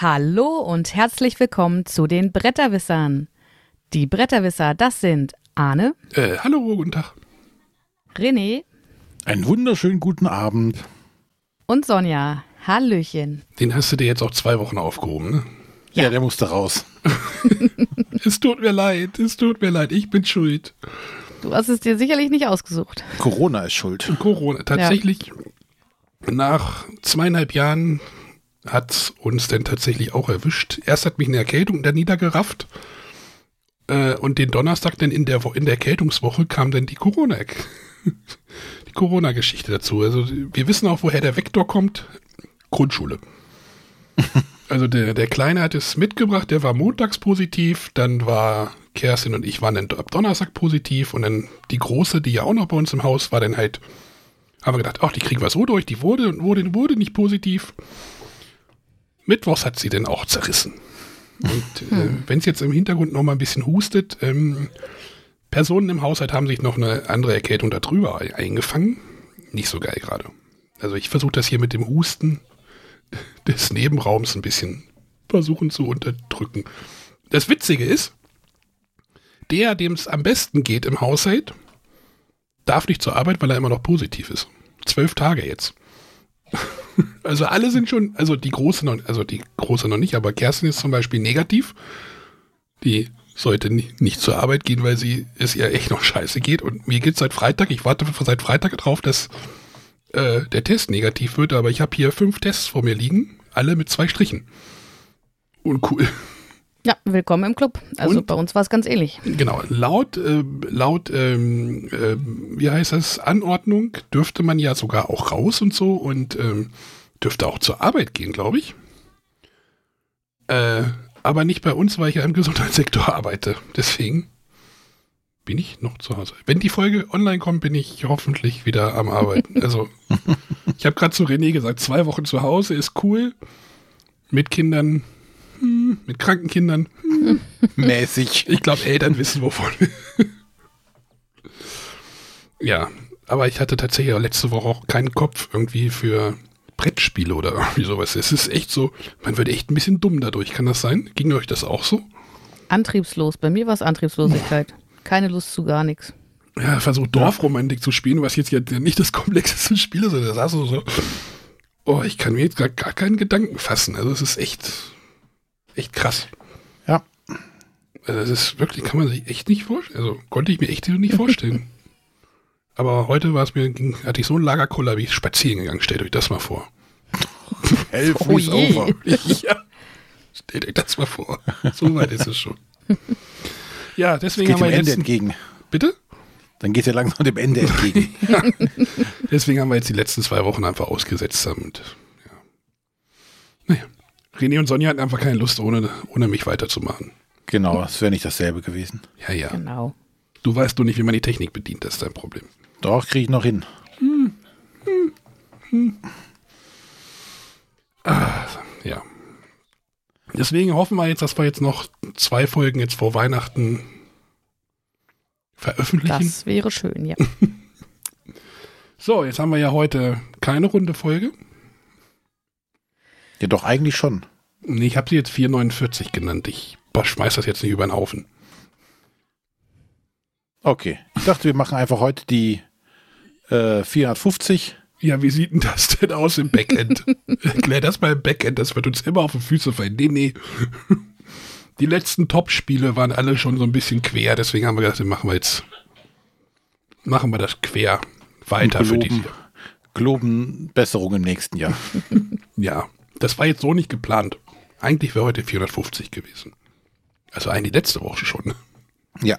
Hallo und herzlich willkommen zu den Bretterwissern. Die Bretterwisser, das sind Arne, Äh, hallo, guten Tag. René Einen wunderschönen guten Abend. und Sonja. Hallöchen. Den hast du dir jetzt auch zwei Wochen aufgehoben, ne? Ja, der musste raus. Es tut mir leid, es tut mir leid, ich bin schuld. Du hast es dir sicherlich nicht ausgesucht. Corona ist schuld. Corona. Tatsächlich, nach zweieinhalb Jahren hat uns denn tatsächlich auch erwischt. Erst hat mich eine Erkältung da niedergerafft. Äh, und den Donnerstag dann in der, in der Erkältungswoche kam dann die Corona, die Corona-Geschichte dazu. Also wir wissen auch, woher der Vektor kommt. Grundschule. Also der, der Kleine hat es mitgebracht, der war montags positiv, dann war Kerstin und ich waren dann ab Donnerstag positiv und dann die Große, die ja auch noch bei uns im Haus war, dann halt, haben wir gedacht, ach, die kriegen wir so durch, die wurde und wurde, wurde nicht positiv. Mittwochs hat sie dann auch zerrissen. Und äh, wenn es jetzt im Hintergrund noch mal ein bisschen hustet, ähm, Personen im Haushalt haben sich noch eine andere Erkältung darüber eingefangen. Nicht so geil gerade. Also ich versuche das hier mit dem Husten des Nebenraums ein bisschen versuchen zu unterdrücken. Das Witzige ist, der, dem es am besten geht im Haushalt, darf nicht zur Arbeit, weil er immer noch positiv ist. Zwölf Tage jetzt. Also alle sind schon, also die große noch, also die große noch nicht, aber Kerstin ist zum Beispiel negativ. Die sollte ni- nicht zur Arbeit gehen, weil sie es ihr echt noch scheiße geht. Und mir geht seit Freitag, ich warte seit Freitag drauf, dass äh, der Test negativ wird, aber ich habe hier fünf Tests vor mir liegen, alle mit zwei Strichen. Uncool. Ja, willkommen im Club. Also Und? bei uns war es ganz ähnlich. Genau, laut, äh, laut ähm, äh, wie heißt das, Anordnung dürfte man ja sogar auch raus und so und ähm, dürfte auch zur Arbeit gehen, glaube ich. Äh, aber nicht bei uns, weil ich ja im Gesundheitssektor arbeite. Deswegen bin ich noch zu Hause. Wenn die Folge online kommt, bin ich hoffentlich wieder am Arbeiten. Also, ich habe gerade zu René gesagt, zwei Wochen zu Hause ist cool. Mit Kindern, hm, mit kranken Kindern, Mäßig. ich glaube, Eltern wissen wovon. ja, aber ich hatte tatsächlich auch letzte Woche auch keinen Kopf irgendwie für Brettspiele oder irgendwie sowas. Es ist echt so, man wird echt ein bisschen dumm dadurch. Kann das sein? Ging euch das auch so? Antriebslos. Bei mir war es Antriebslosigkeit. Keine Lust zu gar nichts. Ja, versucht Dorfromantik zu spielen, was jetzt ja nicht das komplexeste Spiel ist. Das hast du so. Oh, ich kann mir jetzt gar, gar keinen Gedanken fassen. Also es ist echt, echt krass. Ja. Also das ist wirklich, kann man sich echt nicht vorstellen. Also konnte ich mir echt nicht vorstellen. Aber heute war es mir, hatte ich so einen Lagerkoller, wie ich spazieren gegangen. Stellt euch das mal vor. Elf Oh over. ja. Stellt euch das mal vor. So weit ist es schon. Ja, deswegen Geht haben dem wir Ende jetzt. entgegen. Bitte? Dann geht ja langsam dem Ende entgegen. Deswegen haben wir jetzt die letzten zwei Wochen einfach ausgesetzt. Naja. René und Sonja hatten einfach keine Lust, ohne, ohne mich weiterzumachen. genau, das wäre nicht dasselbe gewesen. Ja, ja. Genau. Du weißt nur nicht, wie man die Technik bedient, das ist dein Problem. Doch, kriege ich noch hin. Ja. Deswegen hoffen wir jetzt, dass wir jetzt noch zwei Folgen jetzt vor Weihnachten veröffentlichen. Das wäre schön, ja. So, jetzt haben wir ja heute keine runde Folge. Ja, doch, eigentlich schon. Nee, Ich habe sie jetzt 449 genannt. Ich schmeiß das jetzt nicht über den Haufen. Okay. Ich dachte, wir machen einfach heute die äh, 450. Ja, wie sieht denn das denn aus im Backend? Erklär das mal im Backend, das wird uns immer auf die Füße fallen. Nee, nee. Die letzten Top-Spiele waren alle schon so ein bisschen quer, deswegen haben wir gedacht, machen wir jetzt, machen wir das quer weiter für die. Geloben Besserung im nächsten Jahr. Ja, das war jetzt so nicht geplant. Eigentlich wäre heute 450 gewesen. Also eigentlich letzte Woche schon. Ja.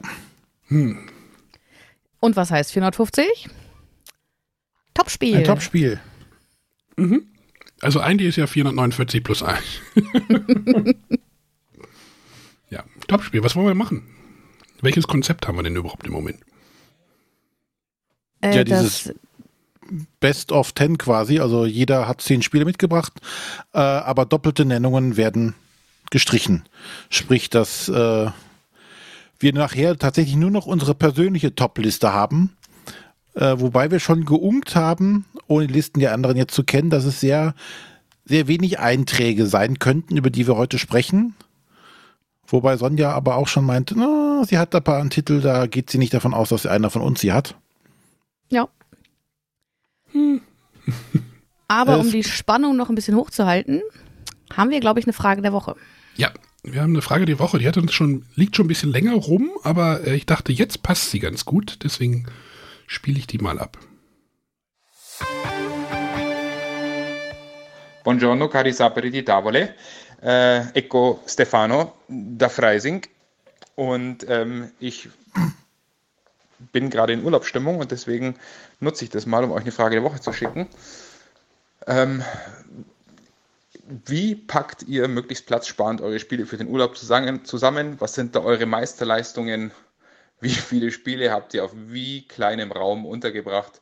Und was heißt 450? Topspiel. Ein Topspiel. Also eigentlich ist ja 449 plus 1. ja, Topspiel. Was wollen wir machen? Welches Konzept haben wir denn überhaupt im Moment? Äh, Ja, das, dieses- Best of 10 quasi. Also jeder hat zehn Spiele mitgebracht, äh, aber doppelte Nennungen werden gestrichen. Sprich, dass äh, wir nachher tatsächlich nur noch unsere persönliche Top-Liste haben. Äh, wobei wir schon geunkt haben, ohne die Listen der anderen jetzt zu kennen, dass es sehr sehr wenig Einträge sein könnten, über die wir heute sprechen. Wobei Sonja aber auch schon meinte, na, sie hat da ein paar Titel, da geht sie nicht davon aus, dass einer von uns sie hat. Ja. Aber um die Spannung noch ein bisschen hochzuhalten, haben wir, glaube ich, eine Frage der Woche. Ja, wir haben eine Frage der Woche. Die hat uns schon, liegt schon ein bisschen länger rum, aber äh, ich dachte, jetzt passt sie ganz gut. Deswegen spiele ich die mal ab. Buongiorno cari saperi di tavole, äh, ecco Stefano da Freising und ähm, ich bin gerade in Urlaubsstimmung und deswegen nutze ich das mal, um euch eine Frage der Woche zu schicken. Ähm, wie packt ihr möglichst platzsparend eure Spiele für den Urlaub zusammen? Was sind da eure Meisterleistungen? Wie viele Spiele habt ihr auf wie kleinem Raum untergebracht?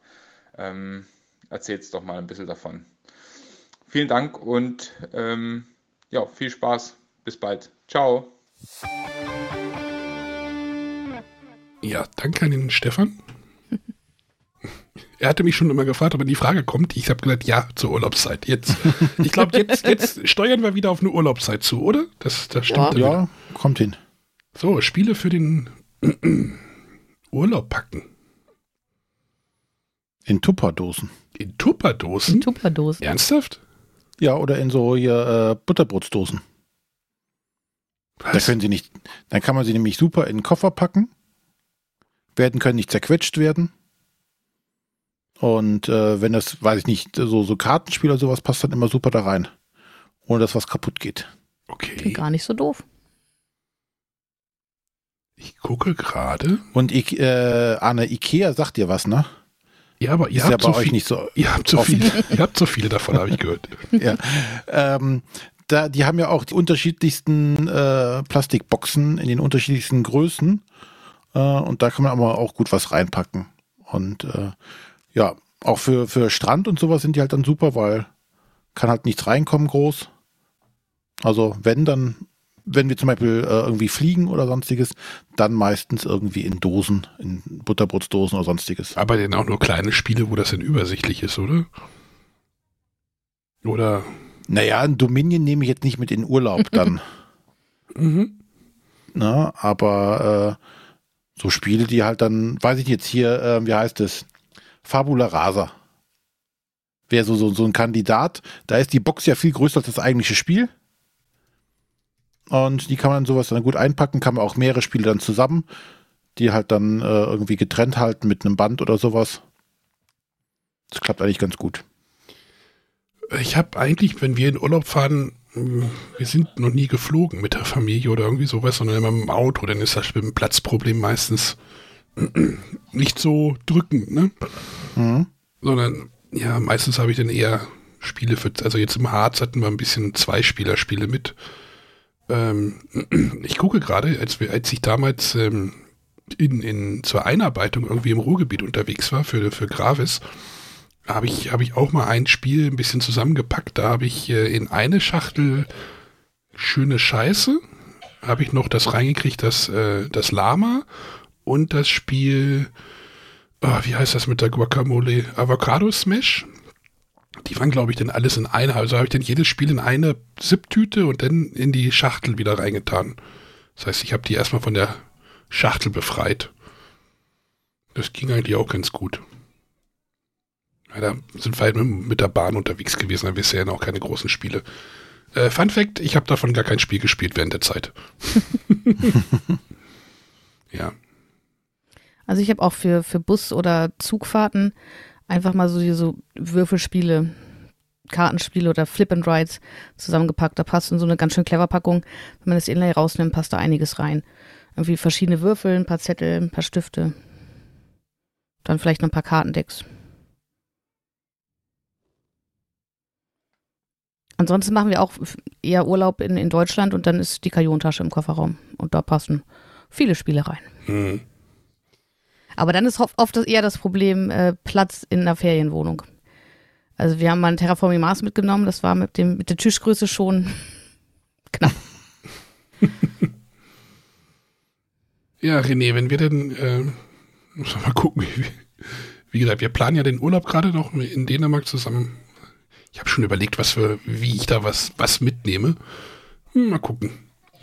Ähm, Erzählt doch mal ein bisschen davon. Vielen Dank und ähm, ja, viel Spaß. Bis bald. Ciao. Ja, danke an den Stefan. Er hatte mich schon immer gefragt, ob die Frage kommt. Ich habe gesagt, ja, zur Urlaubszeit. Jetzt, ich glaube, jetzt, jetzt steuern wir wieder auf eine Urlaubszeit zu, oder? Das, das stimmt. Ja, ja kommt hin. So, Spiele für den Urlaub packen. In Tupperdosen. In Tupperdosen? In Tupperdosen. Ernsthaft? Ja, oder in so hier äh, Butterbrotsdosen. Was? Da können sie nicht, dann kann man sie nämlich super in den Koffer packen. Werden können nicht zerquetscht werden. Und äh, wenn das, weiß ich nicht, so, so Kartenspiel oder sowas passt dann immer super da rein. Ohne dass was kaputt geht. Okay. Klingt gar nicht so doof. Ich gucke gerade. Und ich, äh, Anne, Ikea sagt dir was, ne? Ja, aber ihr Ist habt ja bei so euch nicht so. Ihr habt so viele, ihr habt so viele davon, habe ich gehört. ja. Ähm, da, die haben ja auch die unterschiedlichsten äh, Plastikboxen in den unterschiedlichsten Größen. Äh, und da kann man aber auch gut was reinpacken. Und äh, ja, auch für, für Strand und sowas sind die halt dann super, weil kann halt nichts reinkommen groß. Also wenn, dann, wenn wir zum Beispiel äh, irgendwie fliegen oder sonstiges, dann meistens irgendwie in Dosen, in Butterbrotsdosen oder sonstiges. Aber denn auch nur kleine Spiele, wo das dann übersichtlich ist, oder? Oder? Naja, ein Dominion nehme ich jetzt nicht mit in Urlaub dann. mhm. Na, aber äh, so Spiele, die halt dann, weiß ich jetzt hier, äh, wie heißt es? Fabula Rasa. Wäre so, so, so ein Kandidat. Da ist die Box ja viel größer als das eigentliche Spiel. Und die kann man sowas dann gut einpacken, kann man auch mehrere Spiele dann zusammen, die halt dann äh, irgendwie getrennt halten mit einem Band oder sowas. Das klappt eigentlich ganz gut. Ich habe eigentlich, wenn wir in Urlaub fahren, wir sind noch nie geflogen mit der Familie oder irgendwie sowas, sondern immer mit dem Auto, dann ist das mit dem Platzproblem meistens nicht so drückend, ne? Mhm. Sondern, ja, meistens habe ich dann eher Spiele für, also jetzt im Harz hatten wir ein bisschen Zweispielerspiele mit. Ähm, ich gucke gerade, als, wir, als ich damals ähm, in, in, zur Einarbeitung irgendwie im Ruhrgebiet unterwegs war für, für Gravis, habe ich, hab ich auch mal ein Spiel ein bisschen zusammengepackt. Da habe ich äh, in eine Schachtel schöne Scheiße, habe ich noch das reingekriegt, das, äh, das Lama und das Spiel, oh, wie heißt das mit der Guacamole? Avocado Smash. Die waren, glaube ich, dann alles in einer. Also habe ich dann jedes Spiel in eine Zip-Tüte und dann in die Schachtel wieder reingetan. Das heißt, ich habe die erstmal von der Schachtel befreit. Das ging eigentlich auch ganz gut. Da sind wir halt mit der Bahn unterwegs gewesen, da wisst ihr ja noch keine großen Spiele. Äh, Fun Fact, ich habe davon gar kein Spiel gespielt während der Zeit. ja. Also ich habe auch für, für Bus- oder Zugfahrten einfach mal so diese Würfelspiele, Kartenspiele oder Flip and Rides zusammengepackt. Da passt in so eine ganz schön clever Packung. Wenn man das Inlay rausnimmt, passt da einiges rein. Irgendwie verschiedene Würfel, ein paar Zettel, ein paar Stifte. Dann vielleicht noch ein paar Kartendecks. Ansonsten machen wir auch eher Urlaub in, in Deutschland und dann ist die Kajontasche im Kofferraum. Und da passen viele Spiele rein. Hm. Aber dann ist oft eher das Problem äh, Platz in einer Ferienwohnung. Also wir haben mal ein Terraforming Mars mitgenommen, das war mit, dem, mit der Tischgröße schon knapp. ja, René, wenn wir denn, äh, muss mal gucken, wie, wie gesagt, wir planen ja den Urlaub gerade noch in Dänemark zusammen. Ich habe schon überlegt, was für, wie ich da was, was mitnehme. Hm, mal gucken.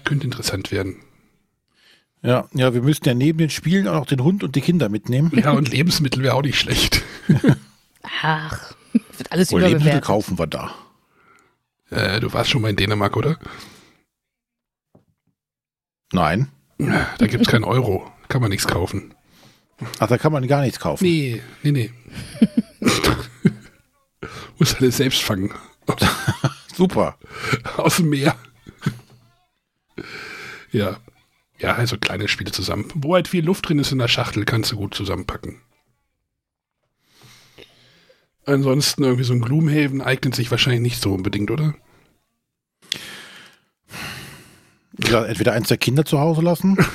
Könnte interessant werden. Ja, ja, wir müssten ja neben den Spielen auch noch den Hund und die Kinder mitnehmen. Ja, und Lebensmittel wäre auch nicht schlecht. Ach, wird alles Lebensmittel überbewertet. kaufen wir da. Äh, du warst schon mal in Dänemark, oder? Nein. Da gibt's keinen Euro. Kann man nichts kaufen. Ach, da kann man gar nichts kaufen. Nee, nee, nee. Muss alles selbst fangen. Super. Aus dem Meer. ja. Ja, also kleine Spiele zusammen. Wo halt viel Luft drin ist in der Schachtel, kannst du gut zusammenpacken. Ansonsten irgendwie so ein Gloomhaven eignet sich wahrscheinlich nicht so unbedingt, oder? Ja, entweder eins der Kinder zu Hause lassen.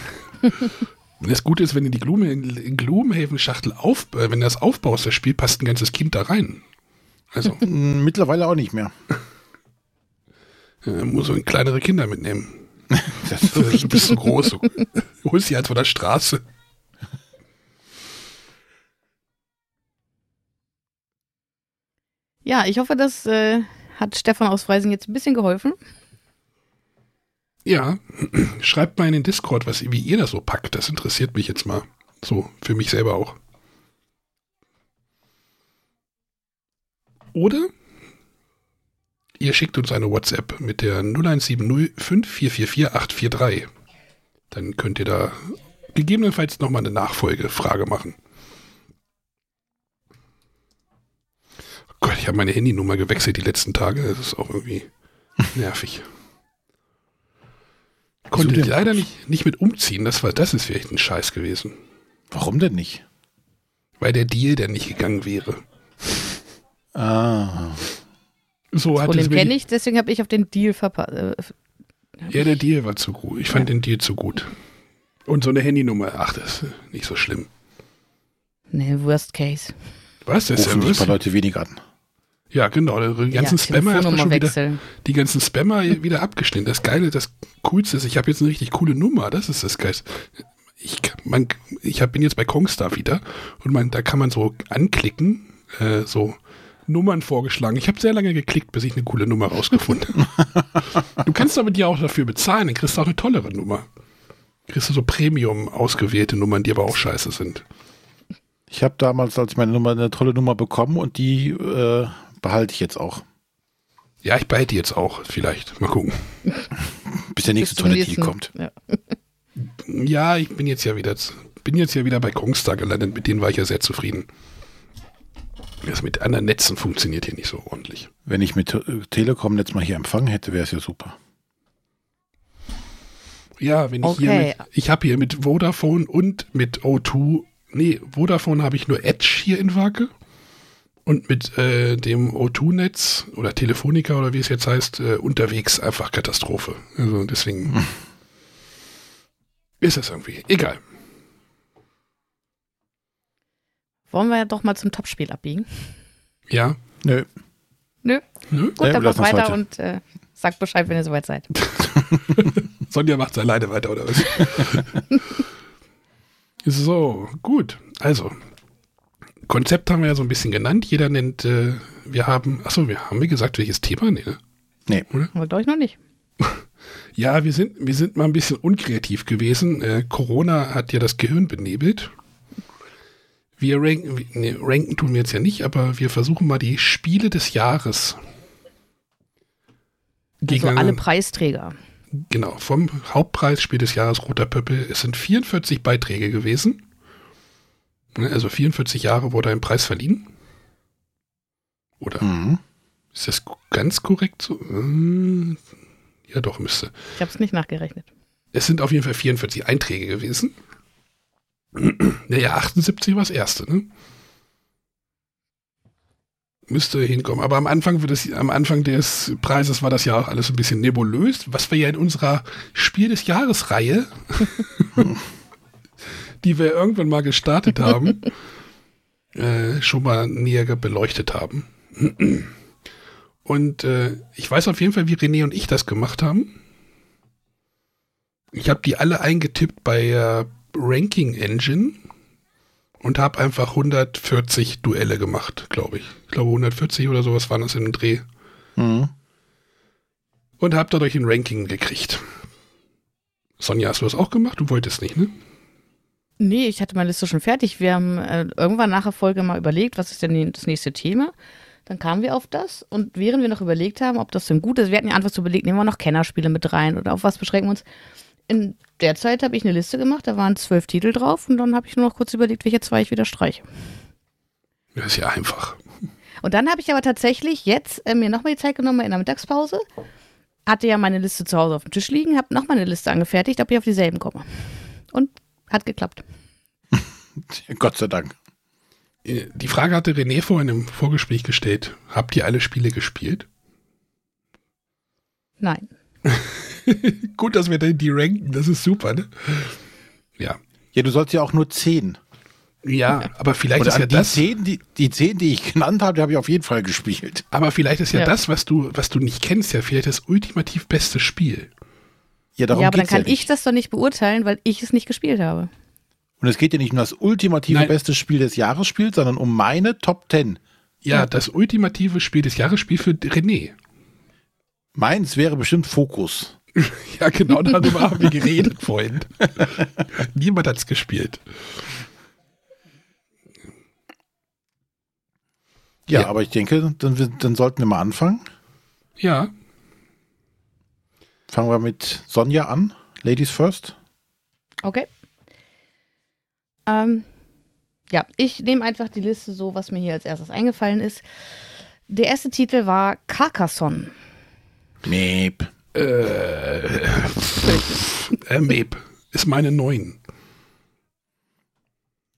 Das Gute ist, wenn du die Gloom- Gloomhaven-Schachtel auf, äh, wenn du das aufbaust, das Spiel, passt ein ganzes Kind da rein. Also, Mittlerweile auch nicht mehr. äh, muss so kleinere Kinder mitnehmen. Das ist bist so groß. Du holst sie halt von der Straße. Ja, ich hoffe, das äh, hat Stefan aus Freising jetzt ein bisschen geholfen. Ja, schreibt mal in den Discord, was, wie ihr das so packt. Das interessiert mich jetzt mal. So, für mich selber auch. Oder ihr schickt uns eine WhatsApp mit der 0170 5444 843. Dann könnt ihr da gegebenenfalls nochmal eine Nachfolgefrage machen. Oh Gott, ich habe meine Handynummer gewechselt die letzten Tage. Das ist auch irgendwie nervig. Konnte denn? leider nicht, nicht mit umziehen. Das war, das ist vielleicht ein Scheiß gewesen. Warum denn nicht? Weil der Deal dann nicht gegangen wäre. Ah. So Das hat es Problem kenne ich, deswegen habe ich auf den Deal verpasst. Äh, Ja, der Deal war zu gut. Ich fand den Deal zu gut. Und so eine Handynummer, ach, das ist nicht so schlimm. nee, Worst Case. Was? Das ist ja Rufen ein paar Leute wenig an. Ja, genau. Die ganzen ja, Spammer erstmal schon wieder, die ganzen Spammer wieder abgeschnitten. Das Geile, das Coolste ist, ich habe jetzt eine richtig coole Nummer. Das ist das Geist. Ich, man, ich hab, bin jetzt bei Kongstar wieder und man, da kann man so anklicken, äh, so Nummern vorgeschlagen. Ich habe sehr lange geklickt, bis ich eine coole Nummer rausgefunden habe. du kannst aber die auch dafür bezahlen, dann kriegst du auch eine tollere Nummer. Kriegst du so Premium ausgewählte Nummern, die aber auch scheiße sind. Ich habe damals als meine Nummer eine tolle Nummer bekommen und die äh, behalte ich jetzt auch. Ja, ich behalte die jetzt auch, vielleicht. Mal gucken. Bis der nächste tolle Deal kommt. Ja. Ja, ich bin jetzt ja wieder, bin jetzt ja wieder bei Kongstar gelandet, mit denen war ich ja sehr zufrieden. Das mit anderen Netzen funktioniert hier nicht so ordentlich. Wenn ich mit Telekom jetzt mal hier empfangen hätte, wäre es ja super. Ja, wenn ich Okay. hier mit, ich habe hier mit Vodafone und mit O2, nee, Vodafone habe ich nur Edge hier in Waage und mit äh, dem O2-Netz oder Telefonica oder wie es jetzt heißt, äh, unterwegs einfach Katastrophe. Also deswegen ist das irgendwie egal. Wollen wir ja doch mal zum Topspiel abbiegen? Ja, Nö. Nö. Nö? Gut, Nee, dann mach weiter heute. und äh, sagt Bescheid, wenn ihr soweit seid. Sonja macht alleine weiter, oder was? so, gut. Also, Konzept haben wir ja so ein bisschen genannt. Jeder nennt, äh, wir haben, achso, wir haben wir gesagt, welches Thema? Nee, ne? Nee. Aber glaube ich noch nicht. Ja, wir sind, wir sind mal ein bisschen unkreativ gewesen. Äh, Corona hat ja das Gehirn benebelt. Wir ranken, nee, ranken tun wir jetzt ja nicht, aber wir versuchen mal die Spiele des Jahres Also alle Preisträger. Genau, vom Hauptpreis Spiel des Jahres Roter Pöppel. Es sind 44 Beiträge gewesen. Ne, Also 44 Jahre wurde ein Preis verliehen. Oder Mhm. ist das ganz korrekt so? Äh, Ja, doch, müsste. Ich habe es nicht nachgerechnet. Es sind auf jeden Fall 44 Einträge gewesen. Naja, 78 war das erste, ne? Müsste hinkommen. Aber am Anfang, wird es, am Anfang des Preises war das ja auch alles ein bisschen nebulös, was wir ja in unserer Spiel des Jahres-Reihe, die wir irgendwann mal gestartet haben, äh, schon mal näher beleuchtet haben. Und äh, ich weiß auf jeden Fall, wie René und ich das gemacht haben. Ich habe die alle eingetippt bei äh, Ranking Engine und habe einfach 140 Duelle gemacht, glaube ich. Ich glaube 140 oder sowas waren das im Dreh. Mhm. Und habe dadurch ein Ranking gekriegt. Sonja, hast du das auch gemacht? Du wolltest nicht, ne? Nee, ich hatte meine Liste schon fertig. Wir haben äh, irgendwann nach der Folge mal überlegt, was ist denn das nächste Thema. Dann kamen wir auf das und während wir noch überlegt haben, ob das denn gut ist, wir hatten ja einfach zu überlegen, nehmen wir noch Kennerspiele mit rein oder auf was beschränken wir uns. In der Zeit habe ich eine Liste gemacht, da waren zwölf Titel drauf und dann habe ich nur noch kurz überlegt, welche zwei ich wieder streiche. Das ist ja einfach. Und dann habe ich aber tatsächlich jetzt äh, mir nochmal die Zeit genommen in der Mittagspause. Hatte ja meine Liste zu Hause auf dem Tisch liegen, habe nochmal eine Liste angefertigt, ob ich auf dieselben komme. Und hat geklappt. Gott sei Dank. Äh, Die Frage hatte René vorhin im Vorgespräch gestellt. Habt ihr alle Spiele gespielt? Nein. Gut, dass wir da die ranken, das ist super, ne? Ja. Ja, du sollst ja auch nur zehn. Ja, aber vielleicht Und ist an ja die das, zehn, die, die zehn, die ich genannt habe, die habe ich auf jeden Fall gespielt. aber vielleicht ist ja, Ja. das, was du, was du nicht kennst, ja vielleicht das ultimativ beste Spiel. Ja, darum ja, aber dann kann ja ich das doch nicht beurteilen, weil ich es nicht gespielt habe. Und es geht ja nicht um das ultimative Nein. beste Spiel des Jahres spielt, sondern um meine Top Ten. Ja, das ultimative Spiel des Jahres, Spiel für René. Meins wäre bestimmt Fokus. Ja, genau darüber haben wir geredet vorhin. Niemand hat's gespielt. Ja, Ja. aber ich denke, dann, dann sollten wir mal anfangen. Ja, Fangen wir mit Sonja an. Ladies first. Okay. Ähm, ja, ich nehme einfach die Liste so, was mir hier als erstes eingefallen ist. Der erste Titel war Carcassonne. Meep. Äh, Map ist meine neun.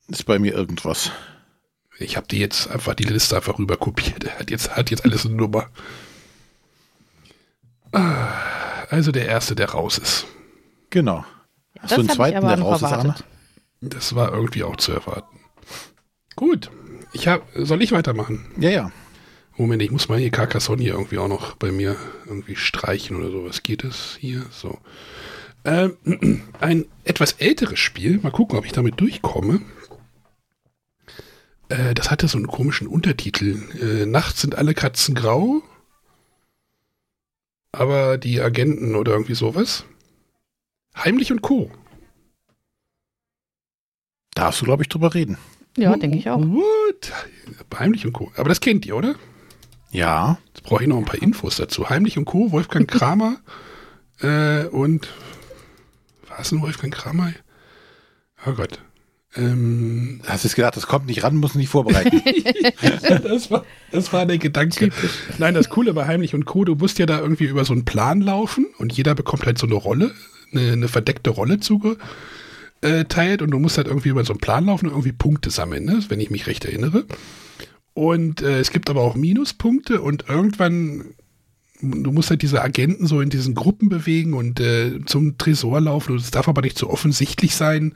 Ist bei mir irgendwas. Ich habe die jetzt einfach die Liste einfach rüber kopiert. Hat jetzt, hat jetzt alles eine Nummer. Ah, Also der erste, der raus ist. Genau. Hast du einen zweiten, aber der raus ist, erwartet. Das war irgendwie auch zu erwarten. Gut. Ich hab, soll ich weitermachen? Ja, ja. Moment, ich muss mal hier Carcassonne hier irgendwie auch noch bei mir irgendwie streichen oder sowas. Geht es hier? So. Ähm, ein etwas älteres Spiel. Mal gucken, ob ich damit durchkomme. Äh, das hatte so einen komischen Untertitel. Äh, Nachts sind alle Katzen grau. Aber die Agenten oder irgendwie sowas. Heimlich und Co. Darfst du, glaube ich, drüber reden. Ja, denke ich auch. What? Heimlich und Co. Aber das kennt ihr, oder? Ja. Jetzt brauche ich noch ein paar Infos dazu. Heimlich und Co., Wolfgang Kramer äh, und war es denn Wolfgang Kramer? Oh Gott. Ähm, Hast du jetzt gedacht, das kommt nicht ran, muss nicht vorbereiten. das, war, das war der Gedanke. Nein, das Coole bei Heimlich und Co., du musst ja da irgendwie über so einen Plan laufen und jeder bekommt halt so eine Rolle, eine, eine verdeckte Rolle zugeteilt und du musst halt irgendwie über so einen Plan laufen und irgendwie Punkte sammeln, ne? wenn ich mich recht erinnere. Und äh, es gibt aber auch Minuspunkte und irgendwann, du musst halt diese Agenten so in diesen Gruppen bewegen und äh, zum Tresor laufen. Es darf aber nicht so offensichtlich sein,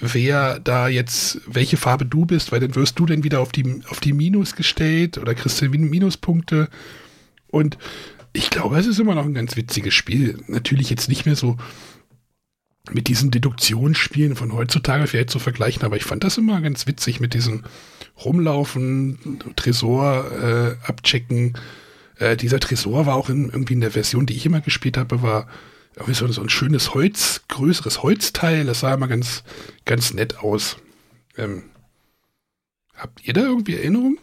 wer da jetzt, welche Farbe du bist, weil dann wirst du dann wieder auf die, auf die Minus gestellt oder kriegst du Min- Minuspunkte. Und ich glaube, es ist immer noch ein ganz witziges Spiel. Natürlich jetzt nicht mehr so mit diesen Deduktionsspielen von heutzutage vielleicht zu vergleichen, aber ich fand das immer ganz witzig mit diesem Rumlaufen, Tresor äh, abchecken. Äh, dieser Tresor war auch in, irgendwie in der Version, die ich immer gespielt habe, war so, so ein schönes Holz, größeres Holzteil. Das sah immer ganz, ganz nett aus. Ähm, habt ihr da irgendwie Erinnerungen?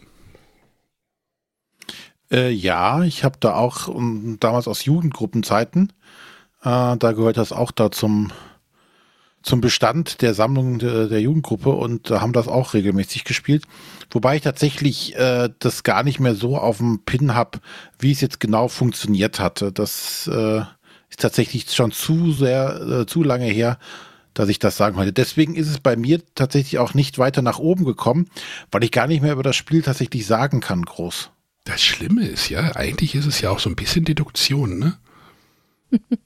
äh, ja, ich habe da auch um, damals aus Jugendgruppenzeiten, äh, da gehört das auch da zum, zum Bestand der Sammlung der, der Jugendgruppe und da haben das auch regelmäßig gespielt. Wobei ich tatsächlich äh, das gar nicht mehr so auf dem Pin habe, wie es jetzt genau funktioniert hatte. Das äh, ist tatsächlich schon zu sehr, äh, zu lange her, dass ich das sagen konnte. Deswegen ist es bei mir tatsächlich auch nicht weiter nach oben gekommen, weil ich gar nicht mehr über das Spiel tatsächlich sagen kann, groß. Das Schlimme ist ja, eigentlich ist es ja auch so ein bisschen Deduktion, ne?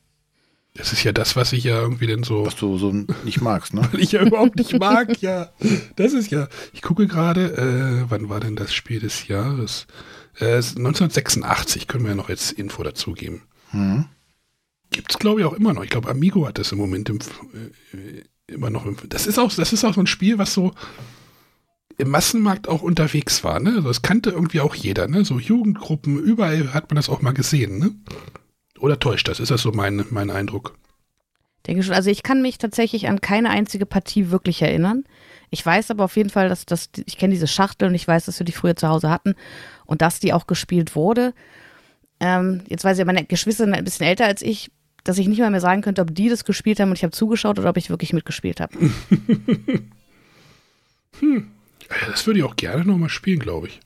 Das ist ja das, was ich ja irgendwie denn so, Was du so nicht magst, ne? weil ich ja überhaupt nicht mag, ja. Das ist ja, ich gucke gerade, äh, wann war denn das Spiel des Jahres? Äh, 1986 können wir ja noch jetzt Info dazugeben. Hm. Gibt's glaube ich auch immer noch. Ich glaube, Amigo hat das im Moment im, äh, immer noch. Im, das ist auch, das ist auch so ein Spiel, was so, im Massenmarkt auch unterwegs war. Ne? Also das kannte irgendwie auch jeder. Ne? So Jugendgruppen, überall hat man das auch mal gesehen. Ne? Oder täuscht das? Ist das so mein, mein Eindruck? Denke schon. Also ich kann mich tatsächlich an keine einzige Partie wirklich erinnern. Ich weiß aber auf jeden Fall, dass das, ich kenne diese Schachtel und ich weiß, dass wir die früher zu Hause hatten und dass die auch gespielt wurde. Ähm, jetzt weiß ich, meine Geschwister sind ein bisschen älter als ich, dass ich nicht mal mehr sagen könnte, ob die das gespielt haben und ich habe zugeschaut oder ob ich wirklich mitgespielt habe. hm. Das würde ich auch gerne nochmal spielen, glaube ich.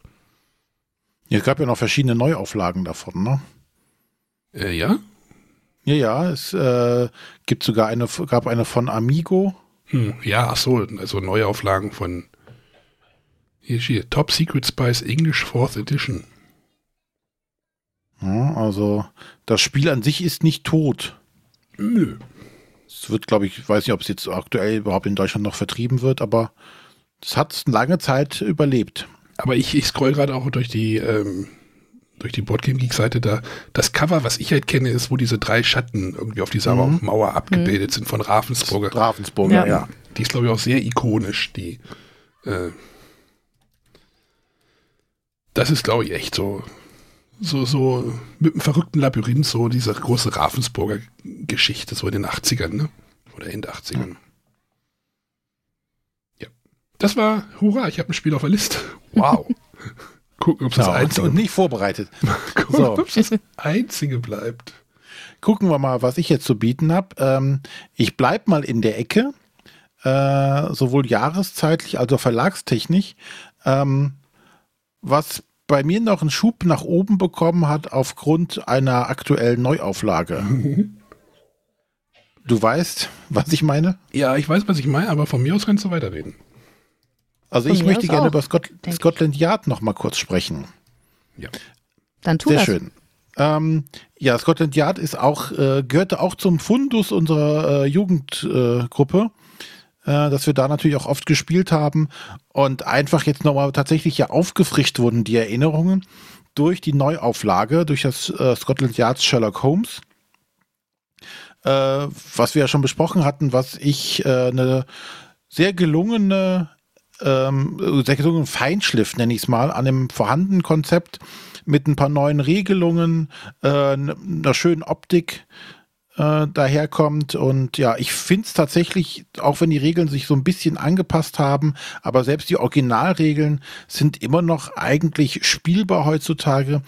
Ja, es gab ja noch verschiedene Neuauflagen davon, ne? Äh, ja? Ja, ja, es äh, gibt sogar eine, gab eine von Amigo. Hm, ja, ach so, also Neuauflagen von hier steht Top Secret Spice English Fourth Edition. Ja, also das Spiel an sich ist nicht tot. Nö. Es wird, glaube ich, weiß nicht, ob es jetzt aktuell überhaupt in Deutschland noch vertrieben wird, aber es hat lange Zeit überlebt. Aber ich, ich scroll gerade auch durch die ähm, durch die Boardgame Geek Seite da. Das Cover, was ich halt kenne, ist, wo diese drei Schatten irgendwie auf dieser mhm. Mauer abgebildet mhm. sind von Ravensburger. Ravensburger, ja. ja. Die ist glaube ich auch sehr ikonisch. Die äh, das ist glaube ich echt so so, so mit einem verrückten Labyrinth, so diese große Ravensburger Geschichte, so in den 80ern, ne? Oder Ende 80ern. Ja. Das war, hurra, ich habe ein Spiel auf der Liste. Wow. Gucken, ob es das einzige und nicht vorbereitet. Gucken, so. ob es das einzige bleibt. Gucken wir mal, was ich jetzt zu bieten habe. Ähm, ich bleibe mal in der Ecke, äh, sowohl jahreszeitlich als auch verlagstechnisch. Ähm, was bei mir noch einen Schub nach oben bekommen hat aufgrund einer aktuellen Neuauflage. Du weißt, was ich meine? Ja, ich weiß, was ich meine, aber von mir aus kannst du weiterreden. Also von ich möchte gerne auch, über Scott, Scotland Yard noch mal kurz sprechen. Ja. Dann tu Sehr das. schön. Ähm, ja, Scotland Yard ist auch, äh, gehörte auch zum Fundus unserer äh, Jugendgruppe. Äh, äh, dass wir da natürlich auch oft gespielt haben und einfach jetzt nochmal tatsächlich ja aufgefrischt wurden, die Erinnerungen, durch die Neuauflage, durch das äh, Scotland Yards Sherlock Holmes. Äh, was wir ja schon besprochen hatten, was ich äh, eine sehr gelungene, ähm, gelungenen Feinschliff, nenne ich es mal, an dem vorhandenen Konzept mit ein paar neuen Regelungen, äh, einer schönen Optik, äh, daherkommt. Und ja, ich finde es tatsächlich, auch wenn die Regeln sich so ein bisschen angepasst haben, aber selbst die Originalregeln sind immer noch eigentlich spielbar heutzutage.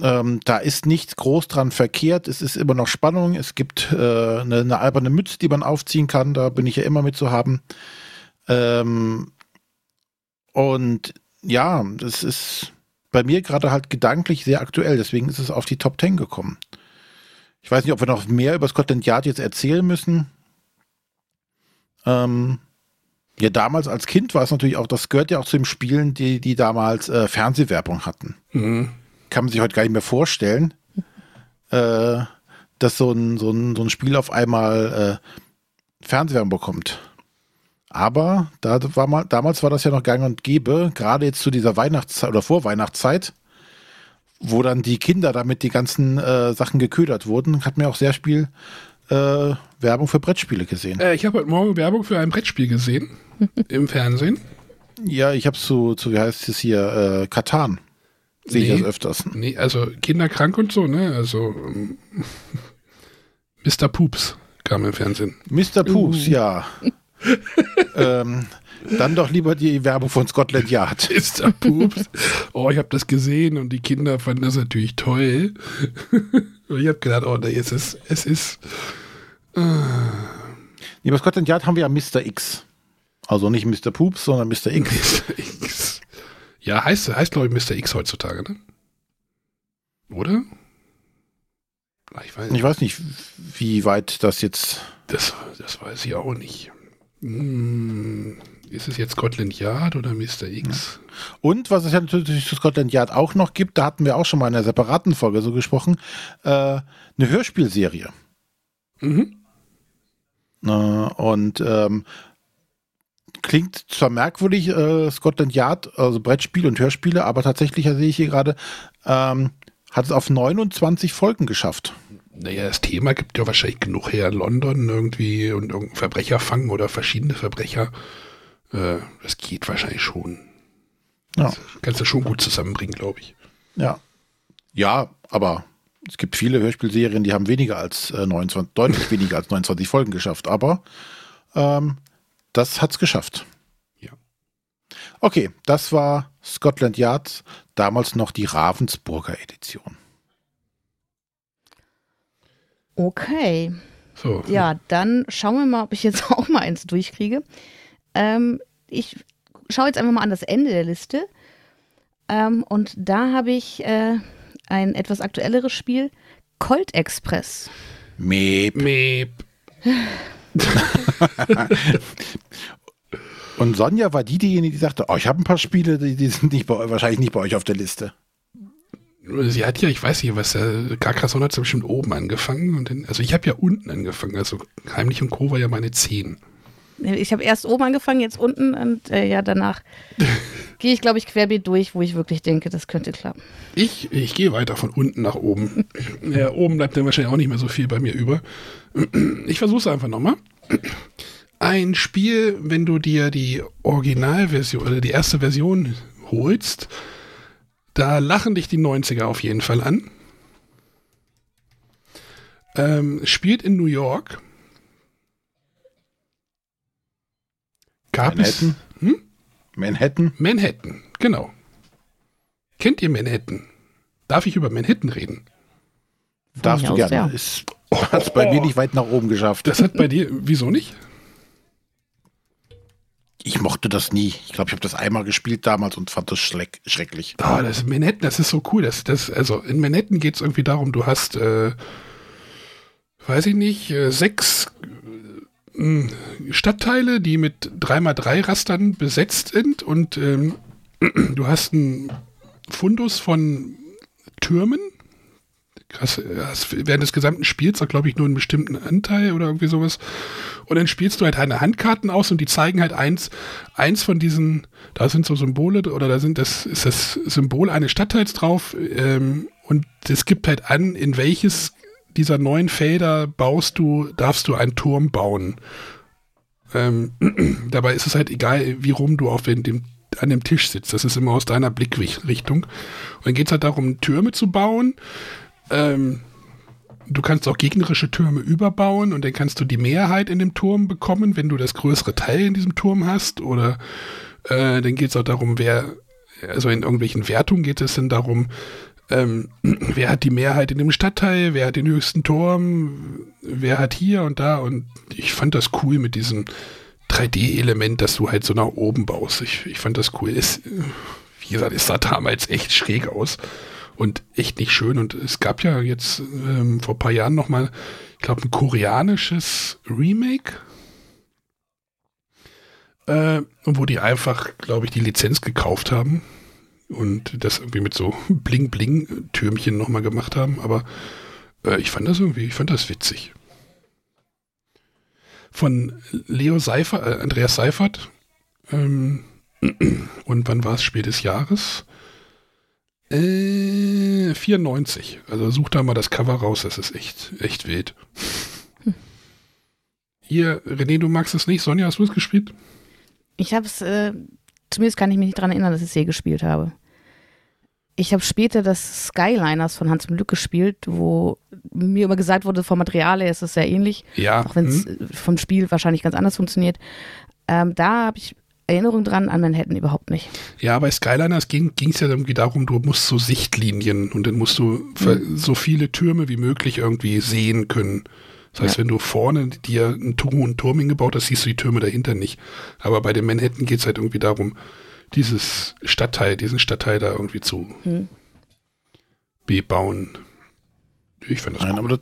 Ähm, da ist nichts groß dran verkehrt. Es ist immer noch Spannung. Es gibt äh, eine, eine, alberne Mütze, die man aufziehen kann. Da bin ich ja immer mit zu haben. Ähm, und ja, das ist bei mir gerade halt gedanklich sehr aktuell. Deswegen ist es auf die Top 10 gekommen. Ich weiß nicht, ob wir noch mehr über Scotland Yard jetzt erzählen müssen. Ähm, ja, damals als Kind war es natürlich auch, das gehört ja auch zu den Spielen, die, die damals äh, Fernsehwerbung hatten. Mhm. Kann man sich heute gar nicht mehr vorstellen, äh, dass so ein, so, ein, so ein Spiel auf einmal äh, Fernsehwerbung bekommt. Aber da war mal, damals war das ja noch gang und gäbe, gerade jetzt zu dieser Weihnachtszeit oder Vorweihnachtszeit, wo dann die Kinder damit die ganzen äh, Sachen geködert wurden, hat mir auch sehr viel äh, Werbung für Brettspiele gesehen. Äh, ich habe heute Morgen Werbung für ein Brettspiel gesehen im Fernsehen. Ja, ich habe zu, zu, wie heißt es hier, äh, Katan. Sehe nee, ich das öfters. Nee, also kinderkrank und so, ne? Also ähm, Mr. Poops kam im Fernsehen. Mr. Poops, uh. ja. ähm, dann doch lieber die Werbung von Scotland Yard. Mr. Poops. Oh, ich habe das gesehen und die Kinder fanden das natürlich toll. und ich habe gedacht, oh, nee, es ist, es ist. Äh. Nee, bei Scotland Yard haben wir ja Mr. X. Also nicht Mr. Poops, sondern Mr. X. Mr. X. Ja, heißt, heißt glaube ich Mr. X heutzutage, ne? Oder? Ich weiß, ich weiß nicht, wie weit das jetzt. Das, das weiß ich auch nicht. Hm, ist es jetzt Scotland Yard oder Mr. X? Und was es ja natürlich zu Scotland Yard auch noch gibt, da hatten wir auch schon mal in einer separaten Folge so gesprochen, äh, eine Hörspielserie. Mhm. Äh, und ähm, klingt zwar merkwürdig, äh, Scotland Yard, also Brettspiel und Hörspiele, aber tatsächlich, sehe ich hier gerade, ähm, hat es auf 29 Folgen geschafft. Naja, das Thema gibt ja wahrscheinlich genug her. London irgendwie und irgendein Verbrecher fangen oder verschiedene Verbrecher Äh, das geht wahrscheinlich schon. Ja. Das kannst du schon gut zusammenbringen, glaube ich. Ja. Ja, aber es gibt viele Hörspielserien, die haben weniger als äh, 29, deutlich weniger als 29 Folgen geschafft, aber ähm, das hat's geschafft. Ja. Okay, das war Scotland Yard, damals noch die Ravensburger Edition. Okay. So. Ja, dann schauen wir mal, ob ich jetzt auch mal eins durchkriege. Ähm, ich schaue jetzt einfach mal an das Ende der Liste. Ähm, und da habe ich äh, ein etwas aktuelleres Spiel, Colt Express. Meep. Meep. Und Sonja war die diejenige, die sagte, oh, ich habe ein paar Spiele, die, die sind nicht bei, euch- wahrscheinlich nicht bei euch auf der Liste. Sie hat ja, ich weiß nicht, was, äh, Carcassonne hat bestimmt oben angefangen. Und dann, also ich habe ja unten angefangen. Also Heimlich und Co. war ja meine 10. Ich habe erst oben angefangen, jetzt unten und äh, ja, danach gehe ich, glaube ich, querbeet durch, wo ich wirklich denke, das könnte klappen. Ich, ich gehe weiter von unten nach oben. Ja, oben bleibt dann wahrscheinlich auch nicht mehr so viel bei mir über. Ich versuche es einfach nochmal. Ein Spiel, wenn du dir die Originalversion oder die erste Version holst, da lachen dich die 90er auf jeden Fall an. Ähm, spielt in New York. Gab es Manhattan? Hm? Manhattan? Manhattan, genau. Kennt ihr Manhattan? Darf ich über Manhattan reden? Darfst du gerne. ja. Ist, hat's bei mir nicht weit nach oben geschafft. Das hat bei dir, wieso nicht? Ich mochte das nie. Ich glaube, ich habe das einmal gespielt damals und fand das schleck, schrecklich. Ah, das Manhattan, das ist so cool. Das, das, also in Manhattan geht es irgendwie darum, du hast, äh, weiß ich nicht, äh, sechs mh, Stadtteile, die mit 3x3 Rastern besetzt sind und ähm, du hast einen Fundus von Türmen. Hast, hast während des gesamten Spiels auch, glaube ich, nur einen bestimmten Anteil oder irgendwie sowas. Und dann spielst du halt deine Handkarten aus und die zeigen halt eins, eins von diesen, da sind so Symbole oder da sind das, ist das Symbol eines Stadtteils drauf ähm, und es gibt halt an, in welches dieser neuen Felder baust du, darfst du einen Turm bauen. Ähm, dabei ist es halt egal, wie rum du auf dem, an dem Tisch sitzt. Das ist immer aus deiner Blickrichtung. Und dann geht es halt darum, Türme zu bauen. Ähm, du kannst auch gegnerische Türme überbauen und dann kannst du die Mehrheit in dem Turm bekommen, wenn du das größere Teil in diesem Turm hast. Oder äh, dann geht es auch darum, wer, also in irgendwelchen Wertungen geht es dann darum, ähm, wer hat die Mehrheit in dem Stadtteil, wer hat den höchsten Turm, wer hat hier und da. Und ich fand das cool mit diesem 3D-Element, dass du halt so nach oben baust. Ich, ich fand das cool. Es, wie gesagt, es sah damals echt schräg aus und echt nicht schön. Und es gab ja jetzt ähm, vor ein paar Jahren noch mal, ich glaube, ein koreanisches Remake, äh, wo die einfach, glaube ich, die Lizenz gekauft haben und das irgendwie mit so Bling-Bling-Türmchen noch mal gemacht haben. Aber äh, ich fand das irgendwie, ich fand das witzig. Von Leo Seifert, äh, Andreas Seifert. Ähm, und wann war es? Spiel des Jahres? Äh, 94. Also such da mal das Cover raus, das ist echt, echt wild. Hier, René, du magst es nicht. Sonja, hast du es gespielt? Ich habe es, äh, zumindest kann ich mich nicht daran erinnern, dass ich es je gespielt habe. Ich habe später das Skyliners von Hans Glück gespielt, wo mir immer gesagt wurde, vom Material her ist es sehr ähnlich, Ja. auch wenn es hm? vom Spiel wahrscheinlich ganz anders funktioniert. Ähm, da habe ich Erinnerung dran, an Manhattan überhaupt nicht. Ja, bei Skyliners ging es ja irgendwie darum, du musst so Sichtlinien und dann musst du ver- so viele Türme wie möglich irgendwie sehen können. Das heißt, Ja. wenn du vorne dir einen Turm, einen Turm hingebaut hast, siehst du die Türme dahinter nicht. Aber bei dem Manhattan geht es halt irgendwie darum, dieses Stadtteil, diesen Stadtteil da irgendwie zu Hm. bebauen. Ich fand das Nein, cool. aber das,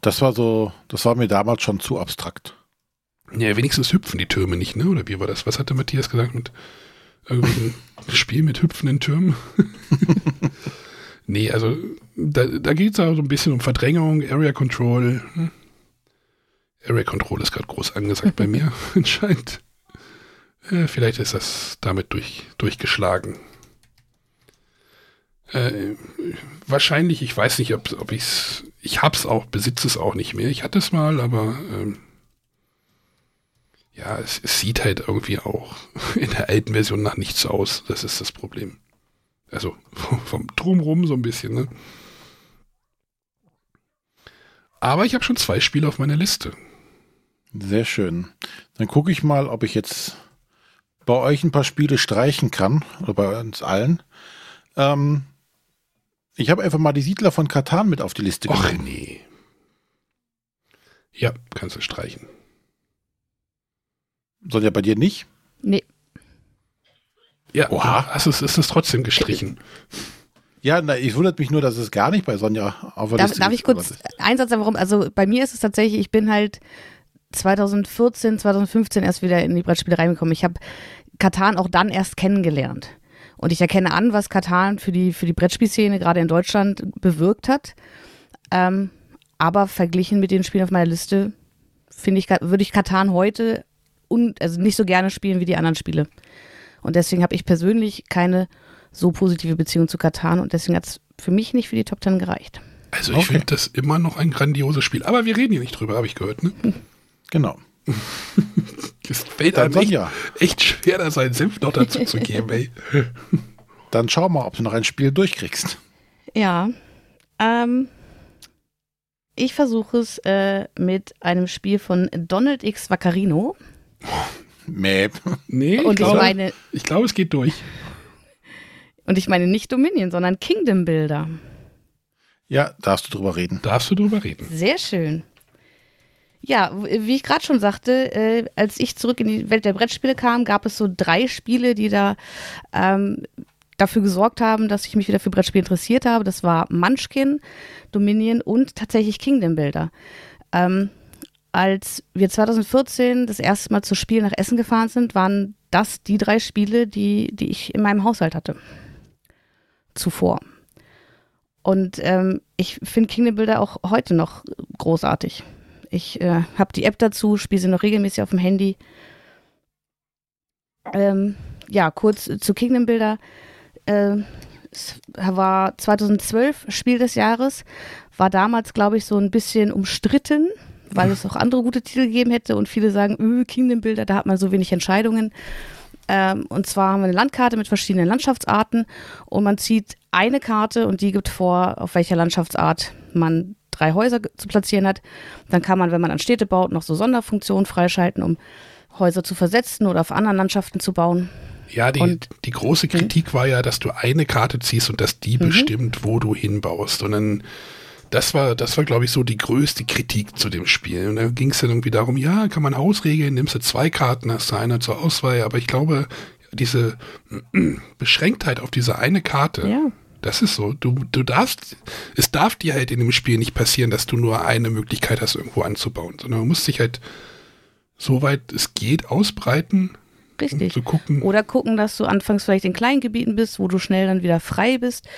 das war so, das war mir damals schon zu abstrakt. Ja, wenigstens hüpfen die Türme nicht, ne? Oder wie war das? Was hatte Matthias gesagt mit irgendeinem Spiel mit hüpfenden Türmen? nee, also da, da geht es auch so ein bisschen um Verdrängung, Area Control. Hm? Area Control ist gerade groß angesagt bei mir, anscheinend. Äh, vielleicht ist das damit durch, durchgeschlagen. Äh, wahrscheinlich, ich weiß nicht, ob, ob ich es, ich hab's auch, besitze es auch nicht mehr. Ich hatte es mal, aber ähm, Ja, es, es, sieht halt irgendwie auch in der alten Version nach nichts aus. Das ist das Problem. Also vom Drumrum so ein bisschen, ne? Aber ich habe schon zwei Spiele auf meiner Liste. Sehr schön. Dann gucke ich mal, ob ich jetzt bei euch ein paar Spiele streichen kann. Oder bei uns allen. Ähm, ich habe einfach mal die Siedler von Katan mit auf die Liste genommen. Ach nee. Ja, kannst du streichen. Sonja, bei dir nicht? Nee. Ja, Oha. Also es ist es trotzdem gestrichen. Ja, na, ich wundert mich nur, dass es gar nicht bei Sonja auf der darf, Liste darf ich kurz einen Satz warum? Also bei mir ist es tatsächlich, ich bin halt 2014, 2015 erst wieder in die Brettspiele reingekommen. Ich habe Katan auch dann erst kennengelernt. Und ich erkenne an, was Katan für die, für die Brettspielszene gerade in Deutschland bewirkt hat. Ähm, aber verglichen mit den Spielen auf meiner Liste, finde ich, würde ich Katan heute un, also nicht so gerne spielen wie die anderen Spiele. Und deswegen habe ich persönlich keine so positive Beziehung zu Katan und deswegen hat es für mich nicht für die Top Ten gereicht. Also ich okay. finde das immer noch ein grandioses Spiel. Aber wir reden hier nicht drüber, habe ich gehört, ne? Genau. Es fällt einem echt, ja. echt schwer, da seinen Senf noch dazu zu geben, ey. Dann schau mal, ob du noch ein Spiel durchkriegst. Ja. Ähm, ich versuche es äh, mit einem Spiel von Donald X Vaccarino. Mäp. Nee, ich, glaube, ich, meine, ich glaube, es geht durch. Und ich meine nicht Dominion, sondern Kingdom Builder. Ja, darfst du drüber reden. Darfst du drüber reden. Sehr schön. Ja, wie ich gerade schon sagte, äh, als ich zurück in die Welt der Brettspiele kam, gab es so drei Spiele, die da ähm, dafür gesorgt haben, dass ich mich wieder für Brettspiele interessiert habe. Das war Munchkin, Dominion und tatsächlich Kingdom Builder. Ähm, als wir 2014 das erste Mal zu Spiel nach Essen gefahren sind, waren das die drei Spiele, die, die ich in meinem Haushalt hatte. Zuvor. Und ähm, ich finde Kingdom Builder auch heute noch großartig. Ich äh, habe die App dazu, spiele sie noch regelmäßig auf dem Handy. Ähm, ja, kurz zu Kingdom Builder. Äh, es war 2012 Spiel des Jahres, war damals, glaube ich, so ein bisschen umstritten, weil es auch andere gute Titel gegeben hätte und viele sagen, öh, Kingdom Builder, da hat man so wenig Entscheidungen. Ähm, und zwar haben wir eine Landkarte mit verschiedenen Landschaftsarten und man zieht eine Karte und die gibt vor, auf welcher Landschaftsart man drei Häuser zu platzieren hat. Dann kann man, wenn man an Städte baut, noch so Sonderfunktionen freischalten, um Häuser zu versetzen oder auf anderen Landschaften zu bauen. Ja, die, und, die große hm? Kritik war ja, dass du eine Karte ziehst und dass die mhm. bestimmt, wo du hinbaust. Und dann, das war, das war, glaube ich, so die größte Kritik zu dem Spiel. Und da ging es dann irgendwie darum, ja, kann man Hausregeln, nimmst du zwei Karten, hast du eine zur Auswahl. Aber ich glaube, diese Beschränktheit auf diese eine Karte, ja. Das ist so. Du, du darfst, es darf dir halt in dem Spiel nicht passieren, dass du nur eine Möglichkeit hast, irgendwo anzubauen, sondern du musst dich halt, soweit es geht, ausbreiten. Richtig. Um zu gucken. Oder gucken, dass du anfangs vielleicht in kleinen Gebieten bist, wo du schnell dann wieder frei bist.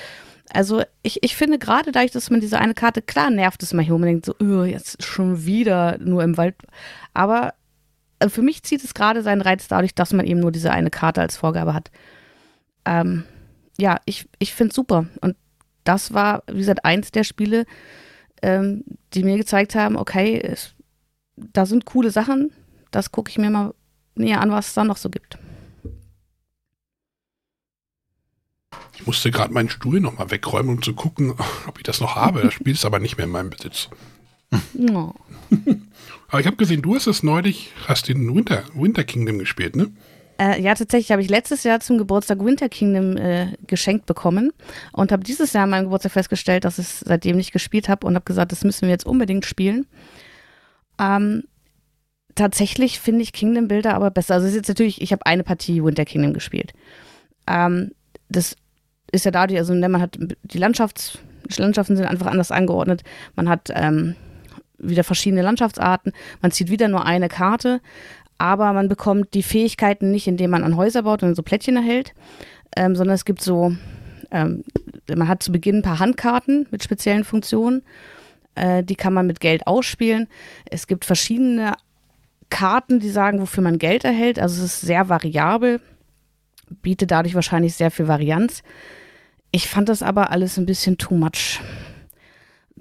Also ich, ich finde gerade dadurch, dass man diese eine Karte, klar nervt es manchmal, man denkt so, oh, jetzt schon wieder nur im Wald. Aber äh, für mich zieht es gerade seinen Reiz dadurch, dass man eben nur diese eine Karte als Vorgabe hat. Ähm, ja, ich, ich finde es super. Und das war, wie gesagt, eins der Spiele, ähm, die mir gezeigt haben, okay, es, da sind coole Sachen, das gucke ich mir mal näher an, was es da noch so gibt. Ich musste gerade meinen Stuhl nochmal wegräumen, um zu gucken, ob ich das noch habe. Das Spiel ist aber nicht mehr in meinem Besitz. No. aber ich habe gesehen, du hast es neulich, hast den Winter, Winter Kingdom gespielt, ne? Äh, ja, tatsächlich habe ich letztes Jahr zum Geburtstag Winter Kingdom äh, geschenkt bekommen und habe dieses Jahr an meinem Geburtstag festgestellt, dass ich es seitdem nicht gespielt habe und habe gesagt, das müssen wir jetzt unbedingt spielen. Ähm, tatsächlich finde ich Kingdom Builder aber besser. Also es ist jetzt natürlich, ich habe eine Partie Winter Kingdom gespielt. Ähm, das ist ja dadurch, also ne, man hat die Landschafts, Landschaften sind einfach anders angeordnet. Man hat ähm, wieder verschiedene Landschaftsarten. Man zieht wieder nur eine Karte aber man bekommt die Fähigkeiten nicht, indem man an Häuser baut und so Plättchen erhält, ähm, sondern es gibt so, ähm, man hat zu Beginn ein paar Handkarten mit speziellen Funktionen, äh, die kann man mit Geld ausspielen. Es gibt verschiedene Karten, die sagen, wofür man Geld erhält, also es ist sehr variabel, bietet dadurch wahrscheinlich sehr viel Varianz. Ich fand das aber alles ein bisschen too much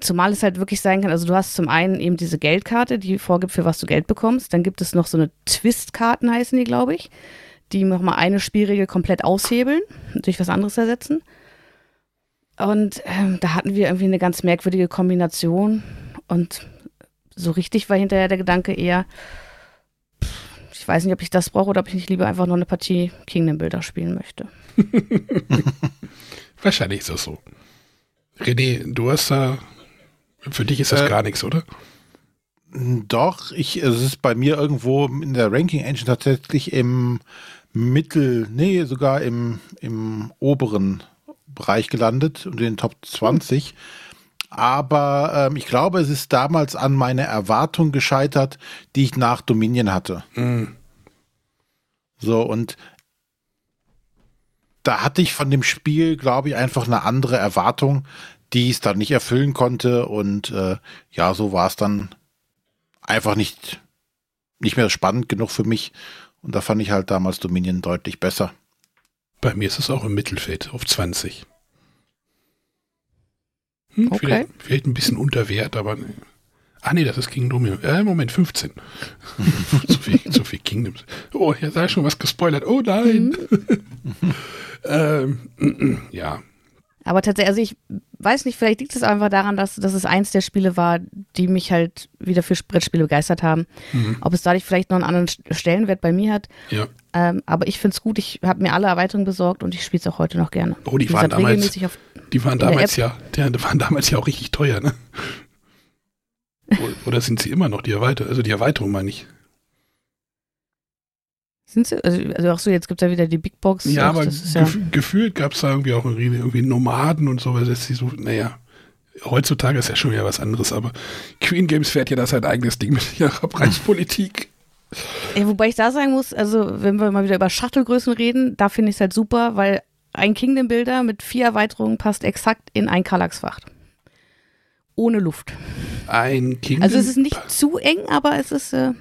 zumal es halt wirklich sein kann, also du hast zum einen eben diese Geldkarte, die vorgibt, für was du Geld bekommst. Dann gibt es noch so eine Twist-Karten, heißen die, glaube ich, die nochmal eine Spielregel komplett aushebeln, durch was anderes ersetzen. Und ähm, da hatten wir irgendwie eine ganz merkwürdige Kombination. Und so richtig war hinterher der Gedanke eher, ich weiß nicht, ob ich das brauche oder ob ich nicht lieber einfach noch eine Partie Kingdom Builder spielen möchte. Wahrscheinlich ist das so. René, du hast da, für dich ist das äh, gar nichts, oder? Doch, ich, es ist bei mir irgendwo in der Ranking Engine tatsächlich im Mittel, nee, sogar im, im oberen Bereich gelandet, unter den Top 20. Aber ähm, ich glaube, es ist damals an meine Erwartung gescheitert, die ich nach Dominion hatte. Mhm. So, und da hatte ich von dem Spiel, glaube ich, einfach eine andere Erwartung, die es dann nicht erfüllen konnte. Und äh, ja, so war es dann einfach nicht, nicht mehr spannend genug für mich. Und da fand ich halt damals Dominion deutlich besser. Bei mir ist es auch im Mittelfeld auf 20. Hm, okay. vielleicht, vielleicht, ein bisschen unter Wert, aber. Ah nee, das ist King Domino. Äh, Moment, 15. zu, viel, zu viel Kingdoms. Oh, hier sei schon was gespoilert. Oh nein. Mhm. ähm, ja. Aber tatsächlich, also ich weiß nicht, vielleicht liegt es einfach daran, dass, dass es eins der Spiele war, die mich halt wieder für Brettspiele begeistert haben. Mhm. Ob es dadurch vielleicht noch einen anderen Stellenwert bei mir hat. Ja. Ähm, aber ich finde es gut, ich habe mir alle Erweiterungen besorgt und ich spiele es auch heute noch gerne. Oh, die waren damals, die waren damals ja, die waren damals ja auch richtig teuer, ne? Oder sind sie immer noch die Erweiterung? Also die Erweiterung meine ich. Sind sie? Also, also auch so, jetzt gibt es ja wieder die Big Box. Ja, aber gef ja gefühlt gab es da irgendwie auch irgendwie Nomaden und so, weil das die so, naja, heutzutage ist ja schon wieder was anderes, aber Queen Games fährt ja das sein eigenes Ding mit ihrer Preispolitik. Ja, wobei ich da sagen muss, also wenn wir mal wieder über Shuttle-Größen reden, da finde ich es halt super, weil ein Kingdom Builder mit vier Erweiterungen passt exakt in ein Kallax-Fach. Ohne Luft. Ein Kingdom. Also es ist nicht zu eng, aber es ist. Äh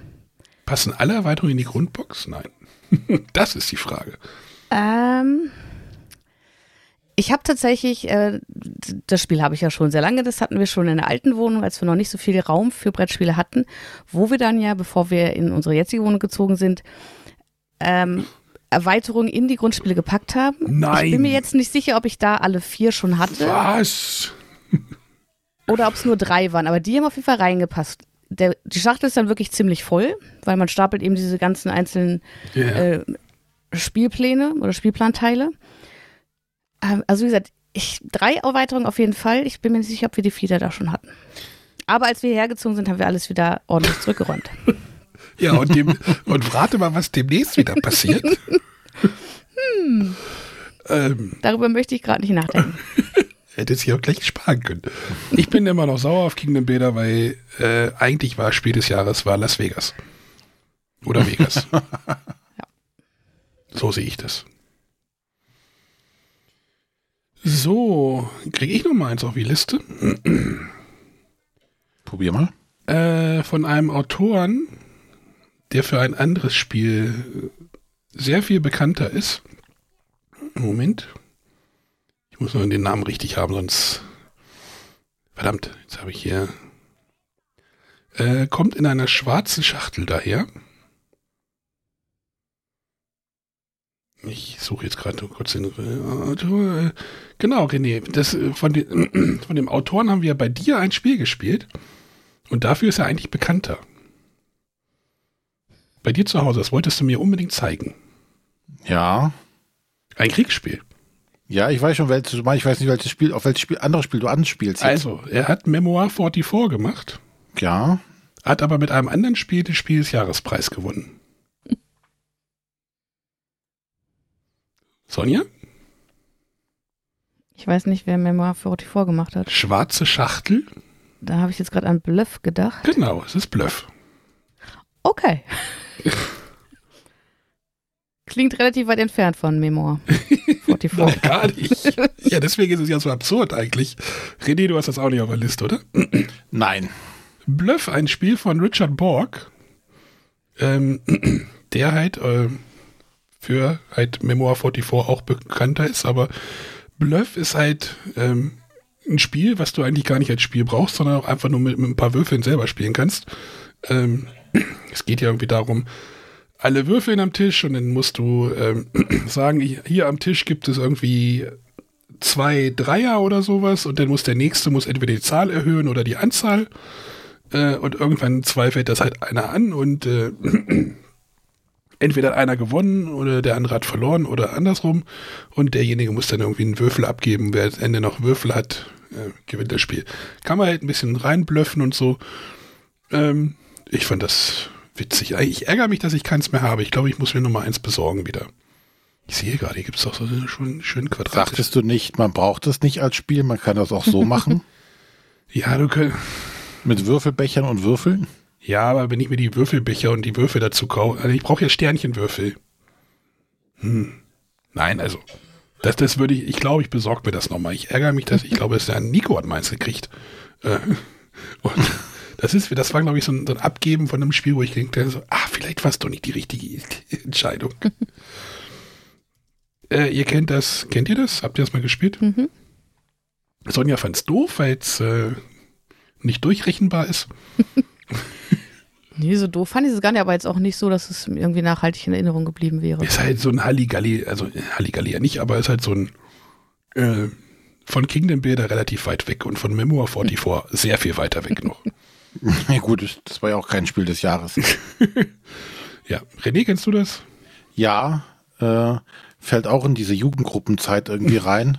Passen alle Erweiterungen in die Grundbox? Nein. das ist die Frage. Ähm, ich habe tatsächlich, äh, das Spiel habe ich ja schon sehr lange, das hatten wir schon in der alten Wohnung, als wir noch nicht so viel Raum für Brettspiele hatten, wo wir dann ja, bevor wir in unsere jetzige Wohnung gezogen sind, ähm, Erweiterungen in die Grundspiele gepackt haben. Nein. Ich bin mir jetzt nicht sicher, ob ich da alle vier schon hatte. Was? Oder ob es nur drei waren, aber die haben auf jeden Fall reingepasst der, die Schachtel ist dann wirklich ziemlich voll, weil man stapelt eben diese ganzen einzelnen yeah. äh, Spielpläne oder Spielplanteile. Ähm, also wie gesagt, ich, drei Erweiterungen auf jeden Fall. Ich bin mir nicht sicher, ob wir die vier da schon hatten. Aber als wir hergezogen sind, haben wir alles wieder ordentlich zurückgeräumt. ja, und, dem, und rate mal, was demnächst wieder passiert. hm. Ähm. Darüber möchte ich gerade nicht nachdenken. Hätte sich auch gleich sparen können. Ich bin immer noch sauer auf Kingdom Beta, weil äh, eigentlich war Spiel des Jahres war Las Vegas. Oder Vegas. ja. So sehe ich das. So, kriege ich noch mal eins auf die Liste. Probier mal. Äh, von einem Autoren, der für ein anderes Spiel sehr viel bekannter ist. Moment muss nur den Namen richtig haben, sonst. Verdammt, jetzt habe ich hier. Äh, kommt in einer schwarzen Schachtel daher. Ich suche jetzt gerade kurz den Autor. Genau, René. Das, äh, von, den, von dem Autoren haben wir bei dir ein Spiel gespielt. Und dafür ist er eigentlich bekannter. Bei dir zu Hause, das wolltest du mir unbedingt zeigen. Ja. Ein Kriegsspiel. Ja, ich weiß schon, welches du meinst. Ich weiß nicht, welches Spiel, auf welches Spiel, anderes Spiel du anspielst. Jetzt. Also, er hat Memoir 44 gemacht. Ja. Hat aber mit einem anderen Spiel den Spiel des Jahrespreis gewonnen. Sonja? Ich weiß nicht, wer Memoir 44 gemacht hat. Schwarze Schachtel. Da habe ich jetzt gerade an Bluff gedacht. Genau, es ist Bluff. Okay. Klingt relativ weit entfernt von Memoir. 44. Nein, gar nicht. Ja, deswegen ist es ja so absurd eigentlich. René, du hast das auch nicht auf der Liste, oder? Nein. Bluff, ein Spiel von Richard Borg, ähm, der halt äh, für halt Memoir 44 auch bekannter ist, aber Bluff ist halt ähm, ein Spiel, was du eigentlich gar nicht als Spiel brauchst, sondern auch einfach nur mit, mit ein paar Würfeln selber spielen kannst. Ähm, es geht ja irgendwie darum, alle Würfeln am Tisch und dann musst du ähm, sagen, hier am Tisch gibt es irgendwie zwei Dreier oder sowas und dann muss der nächste muss entweder die Zahl erhöhen oder die Anzahl äh, und irgendwann zweifelt das halt einer an und äh, entweder hat einer gewonnen oder der andere hat verloren oder andersrum und derjenige muss dann irgendwie einen Würfel abgeben. Wer am Ende noch Würfel hat, äh, gewinnt das Spiel. Kann man halt ein bisschen reinblöffen und so. Ähm, ich fand das witzig. Ich ärgere mich, dass ich keins mehr habe. Ich glaube, ich muss mir Nummer eins besorgen wieder. Ich sehe gerade, hier gibt es doch so einen schönen, schönen Quadrat. Sagtest du nicht, man braucht es nicht als Spiel, man kann das auch so machen? ja, du kannst. Mit Würfelbechern und Würfeln? Ja, aber wenn ich mir die Würfelbecher und die Würfel dazu kaufe, also ich brauche ja Sternchenwürfel. Hm. Nein, also, das, das würde ich, ich glaube, ich besorge mir das nochmal. Ich ärgere mich, dass ich glaube, dass der Nico hat meins gekriegt. Äh, und das ist, das war, glaube ich, so ein, so ein, Abgeben von einem Spiel, wo ich denke, so, ah, vielleicht war es doch nicht die richtige Entscheidung. äh, ihr kennt das, kennt ihr das? Habt ihr das mal gespielt? Mhm. Sonja fand es doof, weil es äh, nicht durchrechenbar ist. Nee, so doof fand ich es gar nicht, aber jetzt auch nicht so, dass es irgendwie nachhaltig in Erinnerung geblieben wäre. Ist halt so ein Halligalli, also Halligalli ja nicht, aber ist halt so ein äh, von Kingdom Builder relativ weit weg und von Memoir 44 sehr viel weiter weg noch. Ja gut, das war ja auch kein Spiel des Jahres. ja, René, kennst du das? Ja, äh, fällt auch in diese Jugendgruppenzeit irgendwie rein.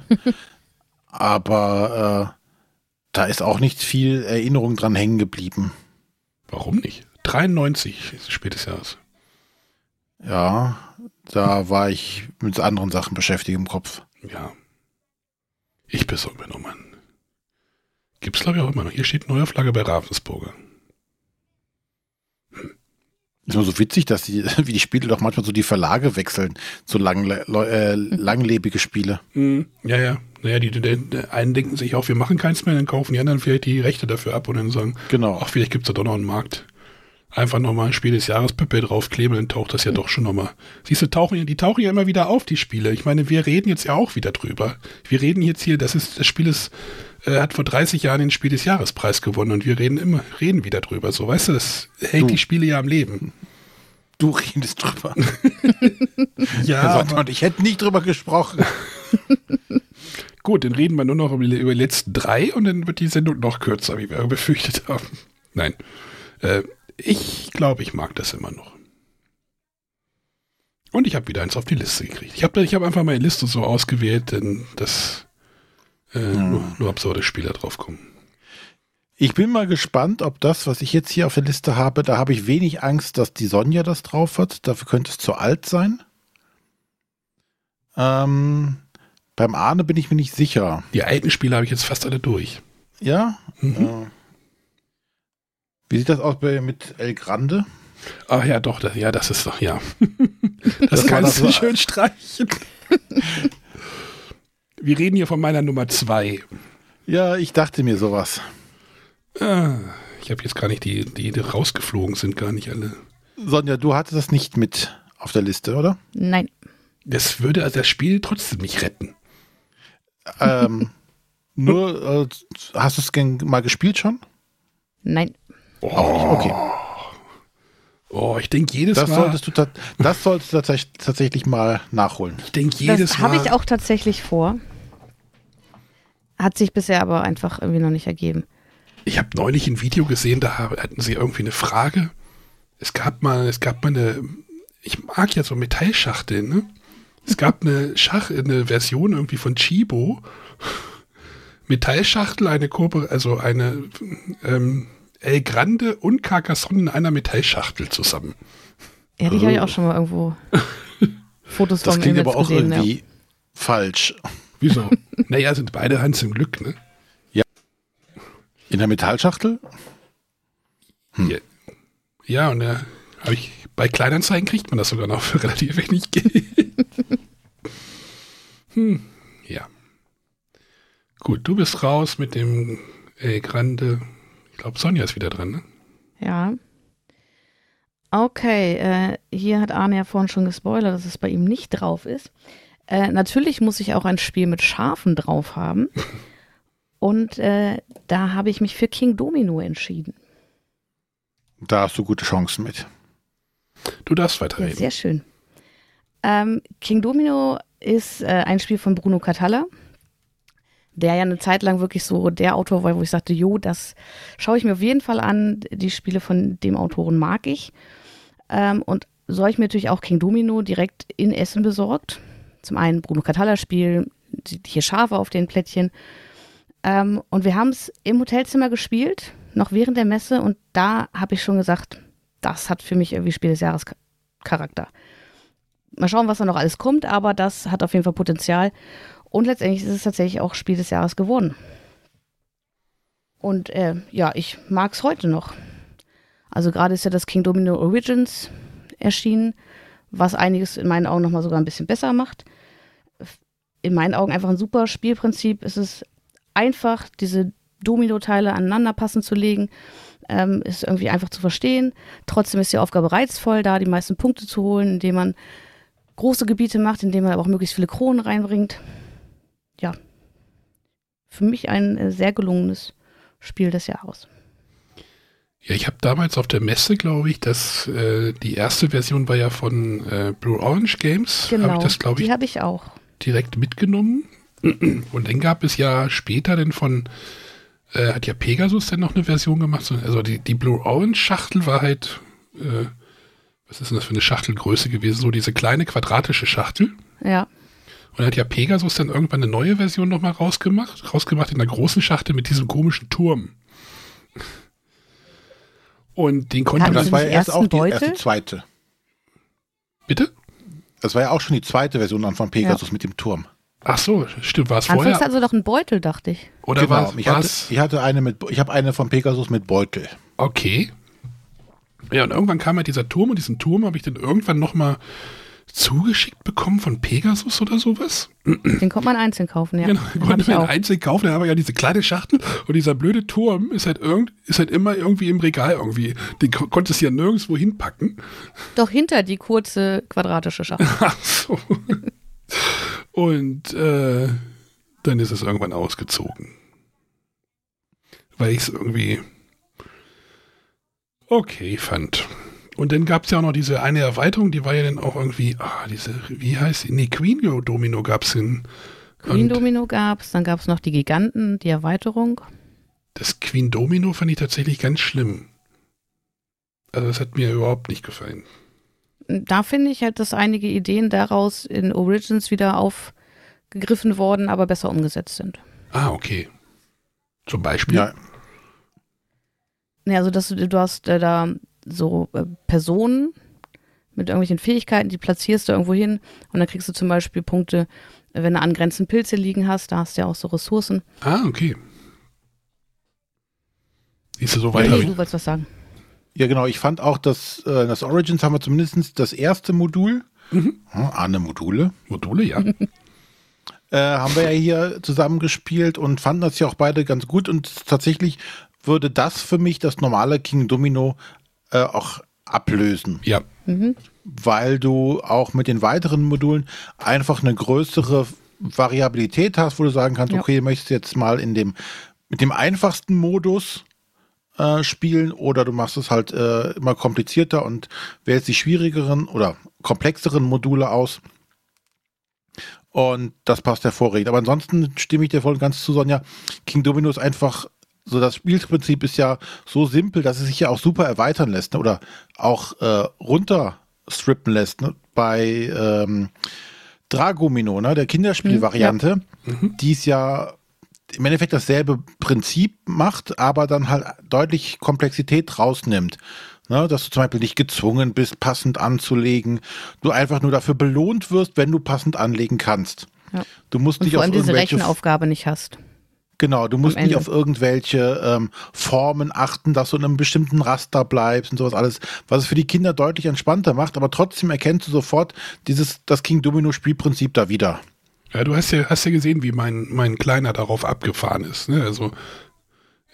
aber äh, da ist auch nicht viel Erinnerung dran hängen geblieben. Warum nicht? 93 ist Spiel des Jahres. Ja, da war ich mit anderen Sachen beschäftigt im Kopf. Ja. Ich besorge mir nochmal einen. Gibt's glaube ich auch immer noch. Hier steht Neuauflage bei Ravensburger. Hm. Ist immer so witzig, dass die, wie die Spiele doch manchmal so die Verlage wechseln, so lang, äh, langlebige Spiele. Mhm. Ja, ja. Naja, die, die, die, einen denken sich auch, wir machen keins mehr, dann kaufen die anderen vielleicht die Rechte dafür ab und dann sagen, genau. ach, vielleicht gibt's da doch noch einen Markt einfach nochmal ein Spiel des Jahres Pippe draufkleben, dann taucht das ja doch schon nochmal. Siehst du, tauchen, die tauchen ja immer wieder auf, die Spiele. Ich meine, wir reden jetzt ja auch wieder drüber. Wir reden jetzt hier, das ist, das Spiel ist, äh, hat vor 30 Jahren den Spiel des Jahrespreis gewonnen und wir reden immer, reden wieder drüber. So, weißt du, das hält du. die Spiele ja am Leben. Du redest drüber. ja. Und ich hätte nicht drüber gesprochen. Gut, dann reden wir nur noch über die letzten drei und dann wird die Sendung noch kürzer, wie wir befürchtet haben. Nein. Äh, ich glaube, ich mag das immer noch. Und ich habe wieder eins auf die Liste gekriegt. Ich habe ich hab einfach meine Liste so ausgewählt, denn das äh, hm. nur, nur absurde Spieler draufkommen. Ich bin mal gespannt, ob das, was ich jetzt hier auf der Liste habe, da habe ich wenig Angst, dass die Sonja das drauf hat. Dafür könnte es zu alt sein. Ähm, beim Arne bin ich mir nicht sicher. Die alten Spiele habe ich jetzt fast alle durch. Ja? Mhm. Äh, wie sieht das aus bei, mit El Grande? Ach ja, doch, das, ja, das ist doch, ja. das, das kannst du so schön streichen. Wir reden hier von meiner Nummer zwei. Ja, ich dachte mir sowas. Ah, ich habe jetzt gar nicht die, die, die rausgeflogen sind, gar nicht alle. Sonja, du hattest das nicht mit auf der Liste, oder? Nein. Das würde also das Spiel trotzdem nicht retten. Ähm, nur, äh, hast du es mal gespielt schon? Nein. Oh, okay. Oh, ich denke jedes das Mal. Solltest du das solltest du tatsächlich mal nachholen. Ich denke jedes das Mal. Das habe ich auch tatsächlich vor. Hat sich bisher aber einfach irgendwie noch nicht ergeben. Ich habe neulich ein Video gesehen, da hatten sie irgendwie eine Frage. Es gab mal, es gab mal eine, ich mag ja so Metallschachteln, ne? Es gab eine Schach, eine Version irgendwie von Chibo. Metallschachtel, eine Kurve, also eine ähm, El Grande und Carcassonne in einer Metallschachtel zusammen. Ja, die oh. habe ich auch schon mal irgendwo Fotos Das klingt aber auch gesehen, irgendwie ja. falsch. Wieso? naja, sind beide Hans im Glück, ne? Ja. In der Metallschachtel? Hm. Ja. ja, und da habe ich bei Kleinanzeigen kriegt man das sogar noch für relativ wenig Geld. hm. Ja. Gut, du bist raus mit dem El Grande glaube, Sonja ist wieder dran, ne? Ja. Okay, äh, hier hat Arne ja vorhin schon gespoilert, dass es bei ihm nicht drauf ist. Äh, natürlich muss ich auch ein Spiel mit Schafen drauf haben. Und äh, da habe ich mich für King Domino entschieden. Da hast du gute Chancen mit. Du darfst Ja, weiterreden. sehr schön. Ähm, King Domino ist äh, ein Spiel von Bruno Catalla, der ja eine Zeit lang wirklich so der Autor war, wo ich sagte, jo, das schaue ich mir auf jeden Fall an. Die Spiele von dem Autoren mag ich. Ähm, und so habe ich mir natürlich auch King Domino direkt in Essen besorgt. Zum einen Bruno Catalla-Spiel, sieht hier Schafe auf den Plättchen. Ähm, und wir haben es im Hotelzimmer gespielt, noch während der Messe. Und da habe ich schon gesagt, das hat für mich irgendwie Spiel des Jahres Cha- Charakter. Mal schauen, was da noch alles kommt, aber das hat auf jeden Fall Potenzial. Und letztendlich ist es tatsächlich auch Spiel des Jahres geworden. Und äh, ja, ich mag es heute noch. Also gerade ist ja das King Domino Origins erschienen, was einiges in meinen Augen nochmal sogar ein bisschen besser macht. In meinen Augen einfach ein super Spielprinzip. Es ist einfach, diese Domino-Teile aneinander passend zu legen. Ähm, ist irgendwie einfach zu verstehen. Trotzdem ist die Aufgabe reizvoll, da die meisten Punkte zu holen, indem man große Gebiete macht, indem man aber auch möglichst viele Kronen reinbringt. Ja. Für mich ein äh, sehr gelungenes Spiel des Jahres. Ja, ich habe damals auf der Messe, glaube ich, dass äh, die erste Version war ja von äh, Blue Orange Games. Genau. Habe ich das, glaube ich, die habe ich auch. Direkt mitgenommen. Und dann gab es ja später dann von, äh, hat ja Pegasus dann noch eine Version gemacht. So- Also die, die Blue Orange Schachtel war halt, äh, was ist denn das für eine Schachtelgröße gewesen? So diese kleine quadratische Schachtel. Ja. Und dann hat ja Pegasus dann irgendwann eine neue Version nochmal rausgemacht, rausgemacht in einer großen Schachtel mit diesem komischen Turm. Und den konnte man, das war erst auch die, erst die zweite. bitte? Das war ja auch schon die zweite Version dann von Pegasus mit dem Turm. Ach so, stimmt, war es Anfangs vorher? hatten sie doch einen Beutel, dachte ich. Oder war Genau, ich hatte, es? ich hatte eine mit, ich habe eine von Pegasus mit Beutel. Okay. Ja, und irgendwann kam halt dieser Turm und diesen Turm habe ich dann irgendwann nochmal zugeschickt bekommen von Pegasus oder sowas. Den konnte man einzeln kaufen, ja. Genau, Den konnte man einzeln kaufen, dann haben wir ja diese kleine Schachtel und dieser blöde Turm ist halt irgend, ist halt immer irgendwie im Regal irgendwie. Den ko- konntest du ja nirgendwo hinpacken. Doch hinter die kurze quadratische Schachtel. Ach so. Und äh, dann ist es irgendwann ausgezogen. Weil ich es irgendwie okay fand. Und dann gab es ja auch noch diese eine Erweiterung, die war ja dann auch irgendwie, ah, diese, wie heißt die? Nee, Queen Domino gab es in. Queen und Domino gab's, dann gab's noch die Giganten, die Erweiterung. das Queen Domino fand ich tatsächlich ganz schlimm. Also das hat mir überhaupt nicht gefallen. Da finde ich halt, dass einige Ideen daraus in Origins wieder aufgegriffen worden, aber besser umgesetzt sind. Ah, okay. Zum Beispiel. Ja, Ja, also dass du, du hast äh, da so äh, Personen mit irgendwelchen Fähigkeiten, die platzierst du irgendwo hin und dann kriegst du zum Beispiel Punkte, wenn du angrenzend Pilze liegen hast, da hast du ja auch so Ressourcen. Ah, okay. Siehst du, so weit Nee, habe ich. du wolltest was sagen. ja genau. Ich fand auch, dass äh, das Origins haben wir zumindest das erste Modul, Mhm. hm, Arne Module, Module, ja. äh, haben wir ja hier zusammengespielt und fanden das ja auch beide ganz gut und tatsächlich würde das für mich das normale King Domino äh, auch ablösen, ja. Mhm. weil du auch mit den weiteren Modulen einfach eine größere Variabilität hast, wo du sagen kannst, Ja. okay, möchtest du jetzt mal in dem mit dem einfachsten Modus äh, spielen oder du machst es halt äh, immer komplizierter und wählst die schwierigeren oder komplexeren Module aus. Und das passt hervorragend. Aber ansonsten stimme ich dir voll und ganz zu, Sonja. King Domino ist einfach so, das Spielprinzip ist ja so simpel, dass es sich ja auch super erweitern lässt ne? oder auch äh, runterstrippen lässt. Ne? Bei ähm, Dragomino, ne? der Kinderspielvariante, die es ja im Endeffekt dasselbe Prinzip macht, aber dann halt deutlich Komplexität rausnimmt. Ne, dass du zum Beispiel nicht gezwungen bist, passend anzulegen. Du einfach nur dafür belohnt wirst, wenn du passend anlegen kannst. Ja. Du musst Und nicht vor auf allem diese Rechenaufgabe nicht hast. Genau, du musst nicht auf irgendwelche ähm, Formen achten, dass du in einem bestimmten Raster bleibst und sowas alles, was es für die Kinder deutlich entspannter macht, aber trotzdem erkennst du sofort dieses, das King Domino Spielprinzip da wieder. Ja, du hast ja, hast ja gesehen, wie mein, mein Kleiner darauf abgefahren ist. Ne? Also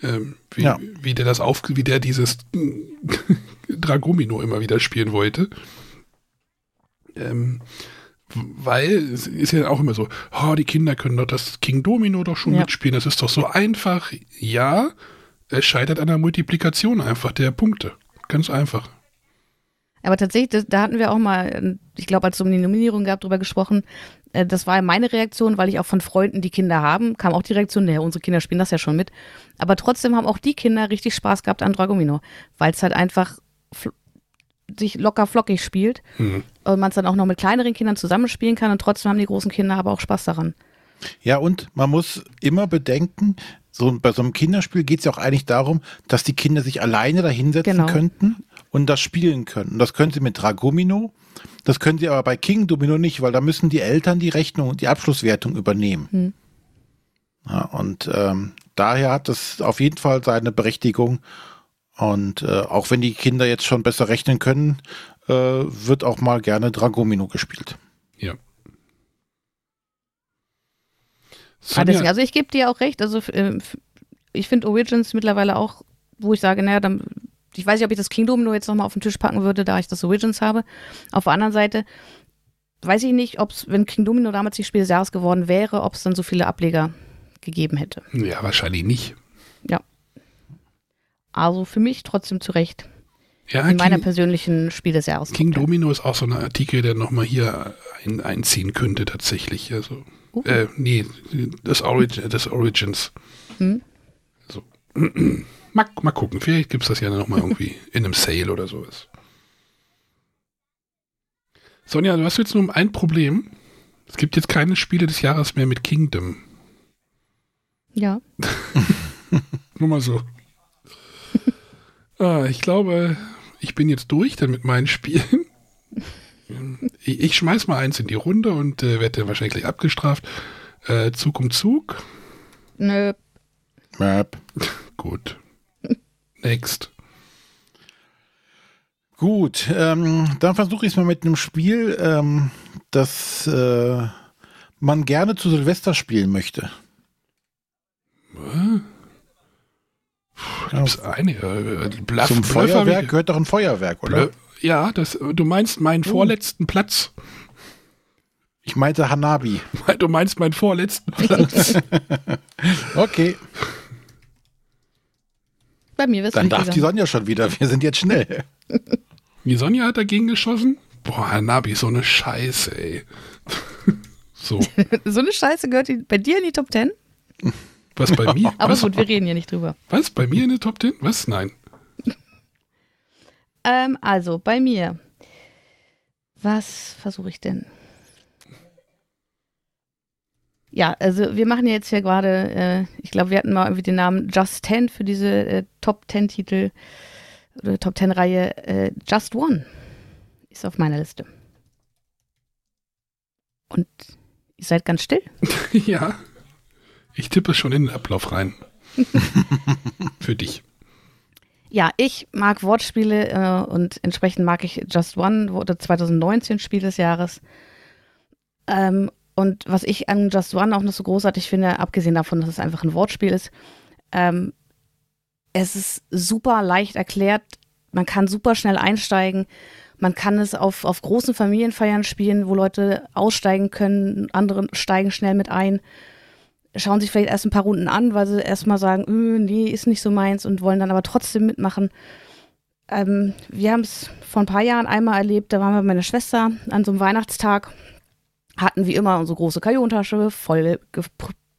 ähm, wie, Ja. wie der das auf, wie der dieses Dragomino immer wieder spielen wollte. Ähm, Weil es ist ja auch immer so, oh, die Kinder können doch das King Domino doch schon Ja. mitspielen, das ist doch so einfach. Ja, es scheitert an der Multiplikation einfach der Punkte. Ganz einfach. Aber tatsächlich, das, da hatten wir auch mal, äh, ich glaube, als es um die Nominierung gab, drüber gesprochen. Äh, Das war meine Reaktion, weil ich auch von Freunden, die Kinder haben, kam auch die Reaktion, naja, unsere Kinder spielen das ja schon mit. Aber trotzdem haben auch die Kinder richtig Spaß gehabt an Dragomino, weil es halt einfach sich locker flockig spielt Hm. und man es dann auch noch mit kleineren Kindern zusammenspielen kann und trotzdem haben die großen Kinder aber auch Spaß daran. Ja, und man muss immer bedenken, so bei so einem Kinderspiel geht es ja auch eigentlich darum, dass die Kinder sich alleine da hinsetzen Genau. könnten und das spielen können. Und das können sie mit Dragomino, das können sie aber bei King Domino nicht, weil da müssen die Eltern die Rechnung und die Abschlusswertung übernehmen. Hm. Ja, und ähm, daher hat es auf jeden Fall seine Berechtigung. Und äh, auch wenn die Kinder jetzt schon besser rechnen können, äh, wird auch mal gerne Dragomino gespielt. Ja. Ah, deswegen, also ich gebe dir auch recht. Also äh, ich finde Origins mittlerweile auch, wo ich sage, naja, dann, ich weiß nicht, ob ich das King Domino jetzt nochmal auf den Tisch packen würde, da ich das Origins habe. Auf der anderen Seite weiß ich nicht, ob es, wenn King Domino damals die Spiel des Jahres geworden wäre, ob es dann so viele Ableger gegeben hätte. ja, wahrscheinlich nicht. Also für mich trotzdem zu Recht. Ja, In meiner King, persönlichen Spiel des Jahres. King Domino ist auch so ein Artikel, der nochmal hier ein, einziehen könnte tatsächlich. Also, Uh. äh, nee, das, Origin, das Origins. Hm? So. mal, mal gucken, vielleicht gibt es das ja nochmal irgendwie in einem Sale oder sowas. Sonja, du hast jetzt nur ein Problem. Es gibt jetzt keine Spiele des Jahres mehr mit Kingdom. Ja. Nur mal so. Ah, ich glaube, ich bin jetzt durch dann mit meinen Spielen. Ich, ich schmeiß mal eins in die Runde und äh, werde dann wahrscheinlich gleich abgestraft. Äh, Zug um Zug. Nö. Map. Gut. Next. Gut, ähm, dann versuche ich es mal mit einem Spiel, ähm, das äh, man gerne zu Silvester spielen möchte. Äh? Puh, Gibt's eine? Äh, Bluff, Zum Feuerwerk gehört doch ein Feuerwerk, oder? Blö- Ja, das, du meinst meinen Oh. vorletzten Platz. Ich meinte Hanabi. Du meinst meinen vorletzten Platz. Okay, Bei mir wirst du dann nicht darf die. Sonja schon wieder. Wir sind jetzt schnell. Die Sonja hat dagegen geschossen. Boah, Hanabi, so eine Scheiße, ey. so, So eine Scheiße gehört bei dir in die Top Ten? Was bei mir? Aber was, gut, wir reden hier nicht drüber. was, bei mir in der Top 10? Was? Nein. Ähm, also, bei mir. Was versuche ich denn? Ja, also wir machen jetzt hier gerade, äh, ich glaube, wir hatten mal irgendwie den Namen Just 10 für diese äh, Top 10 Titel oder Top 10 Reihe. Äh, Just One ist auf meiner Liste. Und ihr seid ganz still. ja. Ich tippe schon in den Ablauf rein. Für dich. Ja, ich mag Wortspiele äh, und entsprechend mag ich Just One, wurde 2019 Spiel des Jahres. Ähm, und was ich an Just One auch noch so großartig finde, abgesehen davon, dass es einfach ein Wortspiel ist, ähm, es ist super leicht erklärt, man kann super schnell einsteigen, man kann es auf, auf großen Familienfeiern spielen, wo Leute aussteigen können, andere steigen schnell mit ein, schauen sich vielleicht erst ein paar Runden an, weil sie erstmal sagen, "Äh, nee, ist nicht so meins und wollen dann aber trotzdem mitmachen. Ähm, wir haben es vor ein paar Jahren einmal erlebt, da waren wir bei meiner Schwester an so einem Weihnachtstag, hatten wie immer unsere große Kajontasche, voll ge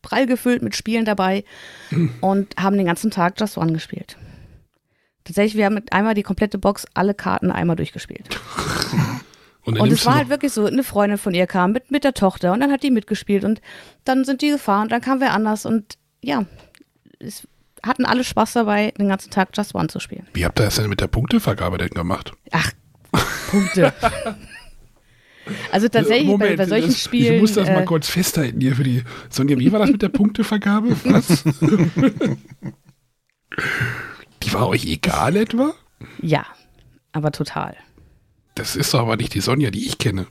prall gefüllt mit Spielen dabei und haben den ganzen Tag Just One gespielt. Tatsächlich, wir haben mit einmal die komplette Box, alle Karten einmal durchgespielt. Und, Und es war halt wirklich so, eine Freundin von ihr kam mit, mit der Tochter und dann hat die mitgespielt und dann sind die gefahren und dann kam wer anders und ja, es hatten alle Spaß dabei, den ganzen Tag Just One zu spielen. Wie habt ihr das denn mit der Punktevergabe denn gemacht? Ach, Punkte. Also tatsächlich bei, bei solchen das, Spielen. Ich muss das mal äh, kurz festhalten hier für die. Sonja, wie war das mit der Punktevergabe? Was? die war euch egal etwa? ja, aber total. Das ist doch aber nicht die Sonja, die ich kenne.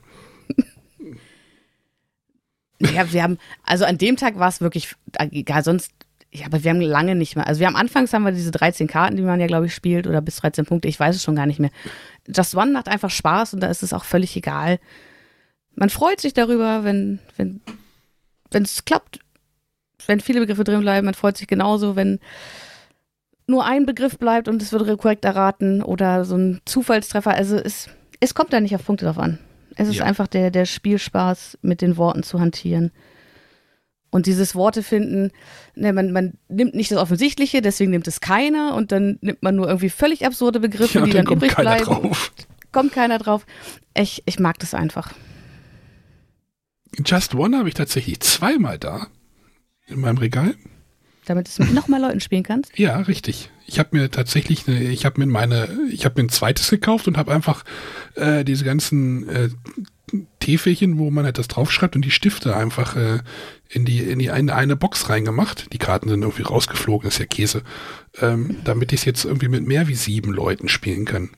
Ja, wir haben, also an dem Tag war es wirklich, egal, sonst, ja, aber wir haben lange nicht mehr. Also wir haben anfangs haben wir diese 13 Karten, die man ja, glaube ich, spielt, oder bis 13 Punkte, ich weiß es schon gar nicht mehr. Just One macht einfach Spaß und da ist es auch völlig egal. man freut sich darüber, wenn wenn wenn es klappt, wenn viele Begriffe drin bleiben. Man freut sich genauso, wenn nur ein Begriff bleibt und es wird korrekt erraten oder so ein Zufallstreffer. Also es, es kommt da nicht auf Punkte drauf an. Es ist Ja. einfach der, der Spielspaß, mit den Worten zu hantieren. Und dieses Worte finden, ne, man, man nimmt nicht das Offensichtliche, deswegen nimmt es keiner und dann nimmt man nur irgendwie völlig absurde Begriffe, Ja, die dann dann, kommt übrig keiner bleiben. drauf. Kommt keiner drauf. Ich, ich mag das einfach. Just One habe ich tatsächlich zweimal da. In meinem Regal. Damit du es mit noch mehr Leuten spielen kannst. Ja, richtig. Ich habe mir tatsächlich, eine, ich habe mir meine, ich habe mir ein zweites gekauft und habe einfach äh, diese ganzen äh, Täfelchen, wo man halt das draufschreibt und die Stifte einfach äh, in die in die eine, eine Box reingemacht. Die Karten sind irgendwie rausgeflogen, ist ja Käse, ähm, damit ich es jetzt irgendwie mit mehr wie sieben Leuten spielen kann.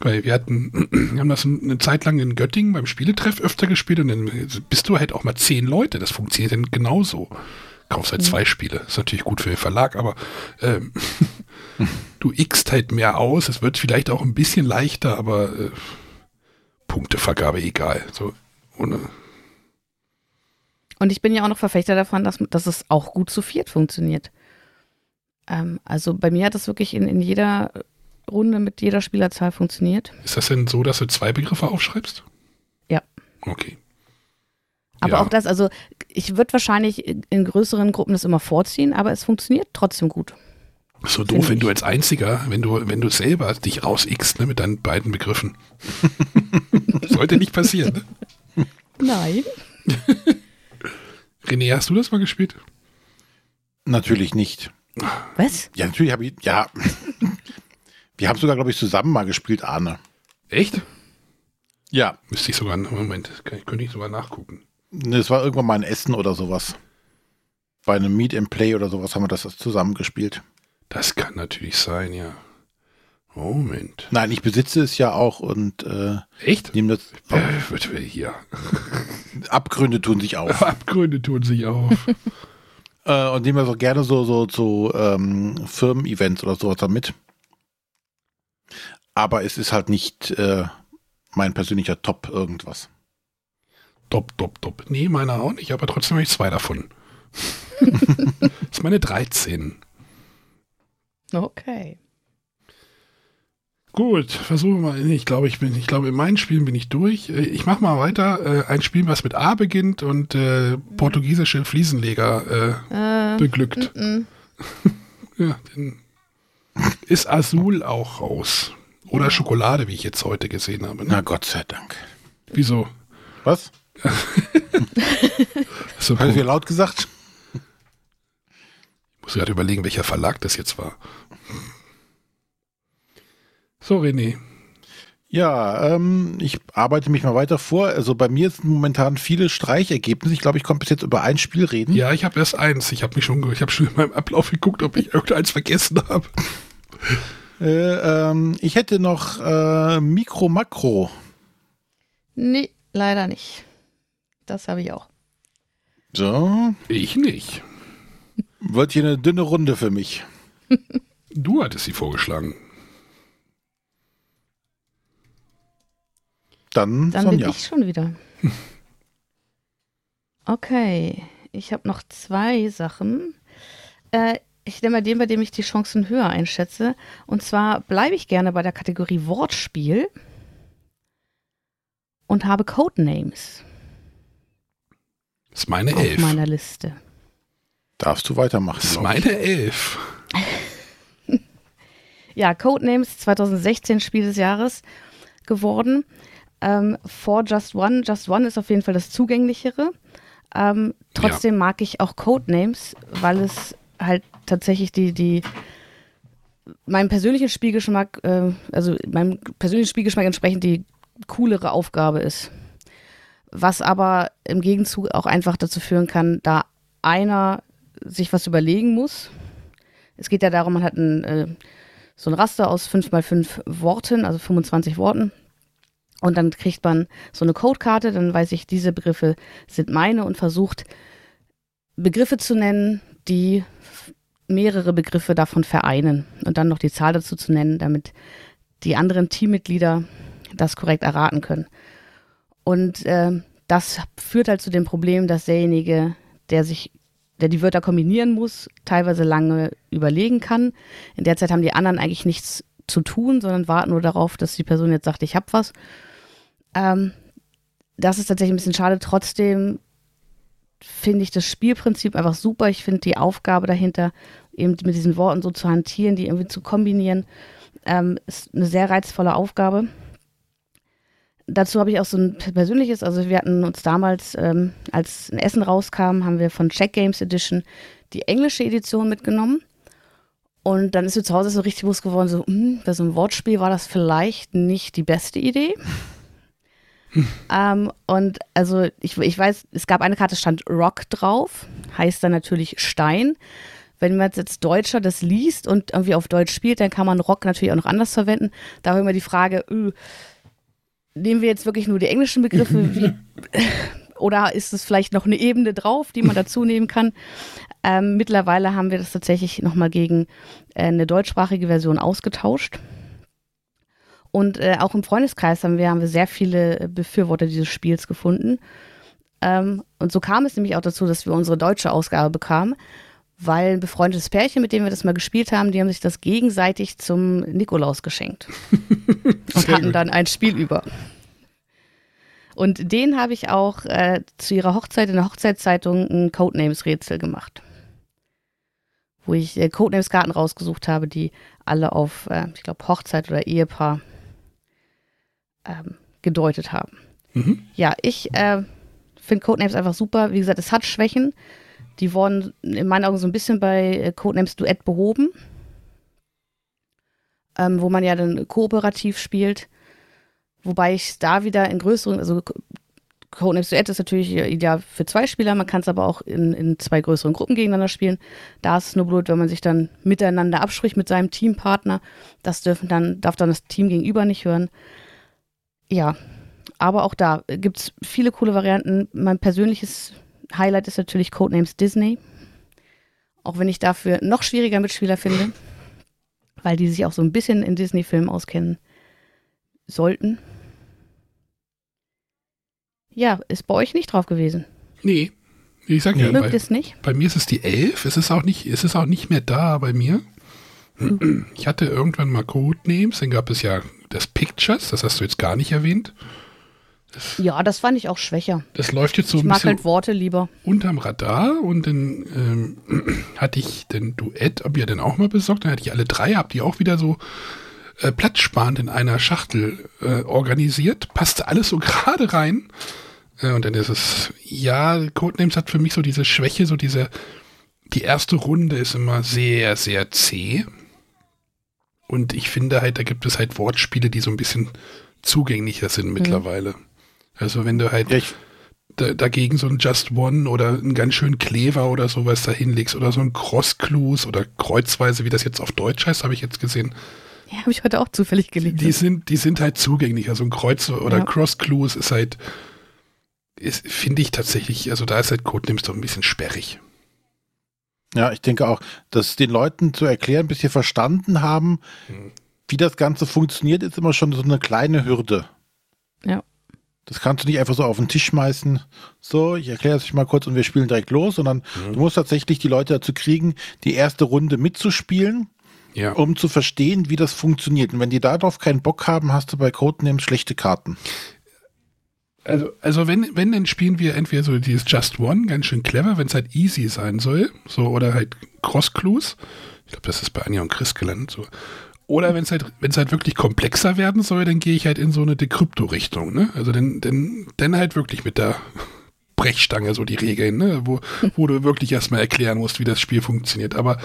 Weil wir hatten, wir haben das eine Zeit lang in Göttingen beim Spieletreff öfter gespielt und dann bist du halt auch mal zehn Leute. Das funktioniert dann genauso. Kaufst halt zwei Spiele. Ist natürlich gut für den Verlag, aber ähm, du xst halt mehr aus. Es wird vielleicht auch ein bisschen leichter, aber äh, Punktevergabe egal. So ohne. Und ich bin ja auch noch Verfechter davon, dass, dass es auch gut zu viert funktioniert. Ähm, also bei mir hat das wirklich in, in jeder Runde mit jeder Spielerzahl funktioniert. Ist das denn so, dass du zwei Begriffe aufschreibst? Ja. Okay. Aber Ja. auch das, also ich würde wahrscheinlich in größeren Gruppen das immer vorziehen, aber es funktioniert trotzdem gut. So Finde doof, wenn ich. du als Einziger, wenn du, wenn du selber dich rausixst, ne, mit deinen beiden Begriffen. Sollte nicht passieren. Ne? Nein. René, hast du das mal gespielt? Natürlich nicht. Was? Ja, natürlich habe ich, ja. Wir haben sogar, glaube ich, zusammen mal gespielt, Arne. Echt? Ja. Müsste ich sogar, Moment, kann- könnte ich sogar nachgucken. Das war irgendwann mal ein Essen oder sowas. Bei einem Meet and Play oder sowas haben wir das zusammen gespielt. Das kann natürlich sein, ja. Moment. Nein, ich besitze es ja auch und äh, Echt? nehme das. Äh, wird wir hier. Abgründe tun sich auf. Abgründe tun sich auf. äh, und nehme das auch gerne so, so zu ähm, Firmen-Events oder sowas damit. Aber es ist halt nicht äh, mein persönlicher Top irgendwas. Top, top, top. Nee, meiner auch nicht, aber trotzdem habe ich zwei davon. das ist meine 13. Okay. Gut, versuchen wir Ich glaube, ich bin, ich glaube, in meinen Spielen bin ich durch. Äh, Ich mache mal weiter. Äh, Ein Spiel, was mit A beginnt und äh, portugiesische Fliesenleger äh, Äh, beglückt. mm, Ja, dann ist Azul auch raus. Oder Schokolade, wie ich jetzt heute gesehen habe. Ne? Na Gott sei Dank. Wieso? Was? So, Hast du ich hier laut gesagt? muss gerade überlegen, welcher Verlag das jetzt war. So, René. Ja, ähm, ich arbeite mich mal weiter vor. Also bei mir sind momentan viele Streichergebnisse. Ich glaube, ich konnte bis jetzt über ein Spiel reden. Ja, ich habe erst eins. Ich habe mich schon, ich habe schon in meinem Ablauf geguckt, ob ich irgendeins vergessen habe. Äh, ähm, ich hätte noch äh, Mikro Makro. nee, leider nicht. Das habe ich auch. So, Ich nicht. wird hier eine dünne Runde für mich. Du hattest sie vorgeschlagen. Dann, Dann Sonja. bin ich schon wieder. Okay, ich habe noch zwei Sachen. Äh, ich nehme mal den, bei dem ich die Chancen höher einschätze. Und zwar bleibe ich gerne bei der Kategorie Wortspiel und habe Codenames Das ist meine auf Elf. meiner Liste. Darfst du weitermachen. Das ist meine Elf. Ja, Codenames 2016 Spiel des Jahres geworden. Ähm, vor Just One. Just One ist auf jeden Fall das zugänglichere. Ähm, trotzdem mag ich auch Codenames, weil es halt tatsächlich die, die meinem persönlichen Spielgeschmack, äh, also meinem persönlichen Spielgeschmack entsprechend die coolere Aufgabe ist. Was aber im Gegenzug auch einfach dazu führen kann, da einer sich was überlegen muss. Es geht ja darum, man hat ein, äh, so ein Raster aus 5 mal 5 Worten, also 25 Worten. Und dann kriegt man so eine Codekarte, dann weiß ich, diese Begriffe sind meine und versucht Begriffe zu nennen, die mehrere Begriffe davon vereinen und dann noch die Zahl dazu zu nennen, damit die anderen Teammitglieder das korrekt erraten können. Und äh, das führt halt zu dem Problem, dass derjenige, der sich, der die Wörter kombinieren muss, teilweise lange überlegen kann. In der Zeit haben die anderen eigentlich nichts zu tun, sondern warten nur darauf, dass die Person jetzt sagt, ich hab was. Ähm, das ist tatsächlich ein bisschen schade. Trotzdem finde ich das Spielprinzip einfach super. Ich finde die Aufgabe dahinter, eben mit diesen Worten so zu hantieren, die irgendwie zu kombinieren, ähm, ist eine sehr reizvolle Aufgabe. Dazu habe ich auch so ein persönliches, also wir hatten uns damals, ähm, als ein Essen rauskam, haben wir von Check Games Edition die englische Edition mitgenommen. Und dann ist mir zu Hause so richtig bewusst geworden, so, hm, bei so einem Wortspiel war das vielleicht nicht die beste Idee. Hm. Ähm, und also ich, ich weiß, es gab eine Karte, stand Rock drauf, heißt dann natürlich Stein. Wenn man jetzt Deutscher das liest und irgendwie auf Deutsch spielt, dann kann man Rock natürlich auch noch anders verwenden. Da ich immer die Frage, öh, nehmen wir jetzt wirklich nur die englischen Begriffe wie, oder ist es vielleicht noch eine Ebene drauf, die man dazu nehmen kann? Ähm, mittlerweile haben wir das tatsächlich nochmal gegen äh, eine deutschsprachige Version ausgetauscht. Und äh, auch im Freundeskreis haben wir, haben wir sehr viele Befürworter dieses Spiels gefunden. Ähm, und so kam es nämlich auch dazu, dass wir unsere deutsche Ausgabe bekamen, weil ein befreundetes Pärchen, mit dem wir das mal gespielt haben, die haben sich das gegenseitig zum Nikolaus geschenkt. und hatten dann ein Spiel über. Und den habe ich auch äh, zu ihrer Hochzeit in der Hochzeitszeitung ein Codenames-Rätsel gemacht. Wo ich äh, Codenames-Karten rausgesucht habe, die alle auf, äh, ich glaube, Hochzeit oder Ehepaar ähm, gedeutet haben. Mhm. Ja, ich äh, finde Codenames einfach super. Wie gesagt, es hat Schwächen. Die wurden in meinen Augen so ein bisschen bei äh, Codenames Duett behoben, ähm, wo man ja dann kooperativ spielt. Wobei ich da wieder in größeren, also Codenames Duett ist natürlich ideal für zwei Spieler, man kann es aber auch in, in zwei größeren Gruppen gegeneinander spielen. Da ist es nur blöd, wenn man sich dann miteinander abspricht mit seinem Teampartner. Das dürfen dann, darf dann das Team gegenüber nicht hören. Ja, aber auch da gibt es viele coole Varianten. Mein persönliches Highlight ist natürlich Codenames Disney. Auch wenn ich dafür noch schwieriger Mitspieler finde, weil die sich auch so ein bisschen in Disney-Filmen auskennen sollten. Ja, ist bei euch nicht drauf gewesen. Nee. Ich sag ja, Mögt bei, es nicht? bei mir ist es die 11. Es ist auch nicht, es ist auch nicht mehr da bei mir. Ich hatte irgendwann mal Codenames, dann gab es ja das Pictures, das hast du jetzt gar nicht erwähnt. Ja, das fand ich auch schwächer. Das läuft jetzt so ich ein mag bisschen halt Worte lieber. unterm Radar und dann ähm, hatte ich den Duett, ob ihr denn auch mal besorgt, dann hatte ich alle drei, habt ihr auch wieder so äh, platzsparend in einer Schachtel äh, organisiert, passte alles so gerade rein. Äh, und dann ist es, ja, Codenames hat für mich so diese Schwäche, so diese, die erste Runde ist immer sehr, sehr zäh. Und ich finde halt, da gibt es halt Wortspiele, die so ein bisschen zugänglicher sind mhm. mittlerweile. Mhm. Also wenn du halt ja, da, dagegen so ein Just One oder einen ganz schönen Klever oder sowas da hinlegst oder so ein Cross-Clues oder kreuzweise, wie das jetzt auf Deutsch heißt, habe ich jetzt gesehen. Ja, habe ich heute auch zufällig gelesen. Die sind, die sind halt zugänglich. Also ein Kreuz oder ja. Cross-Clues ist halt, finde ich tatsächlich, also da ist halt Codenames doch ein bisschen sperrig. Ja, ich denke auch, dass den Leuten zu erklären, bis sie verstanden haben, hm. wie das Ganze funktioniert, ist immer schon so eine kleine Hürde. Ja. Das kannst du nicht einfach so auf den Tisch schmeißen. So, ich erkläre es euch mal kurz und wir spielen direkt los, sondern mhm. du musst tatsächlich die Leute dazu kriegen, die erste Runde mitzuspielen, ja. um zu verstehen, wie das funktioniert. Und wenn die darauf keinen Bock haben, hast du bei Codenames schlechte Karten. Also, also wenn, wenn, dann spielen wir entweder so dieses Just One, ganz schön clever, wenn es halt easy sein soll, so, oder halt Cross-Clues. Ich glaube, das ist bei Anja und Chris gelandet, so. Oder wenn es halt, wenn es halt wirklich komplexer werden soll, dann gehe ich halt in so eine Dekrypto-Richtung, ne? Also dann, dann, dann halt wirklich mit der Brechstange so die Regeln, ne? Wo, wo du wirklich erstmal erklären musst, wie das Spiel funktioniert. Aber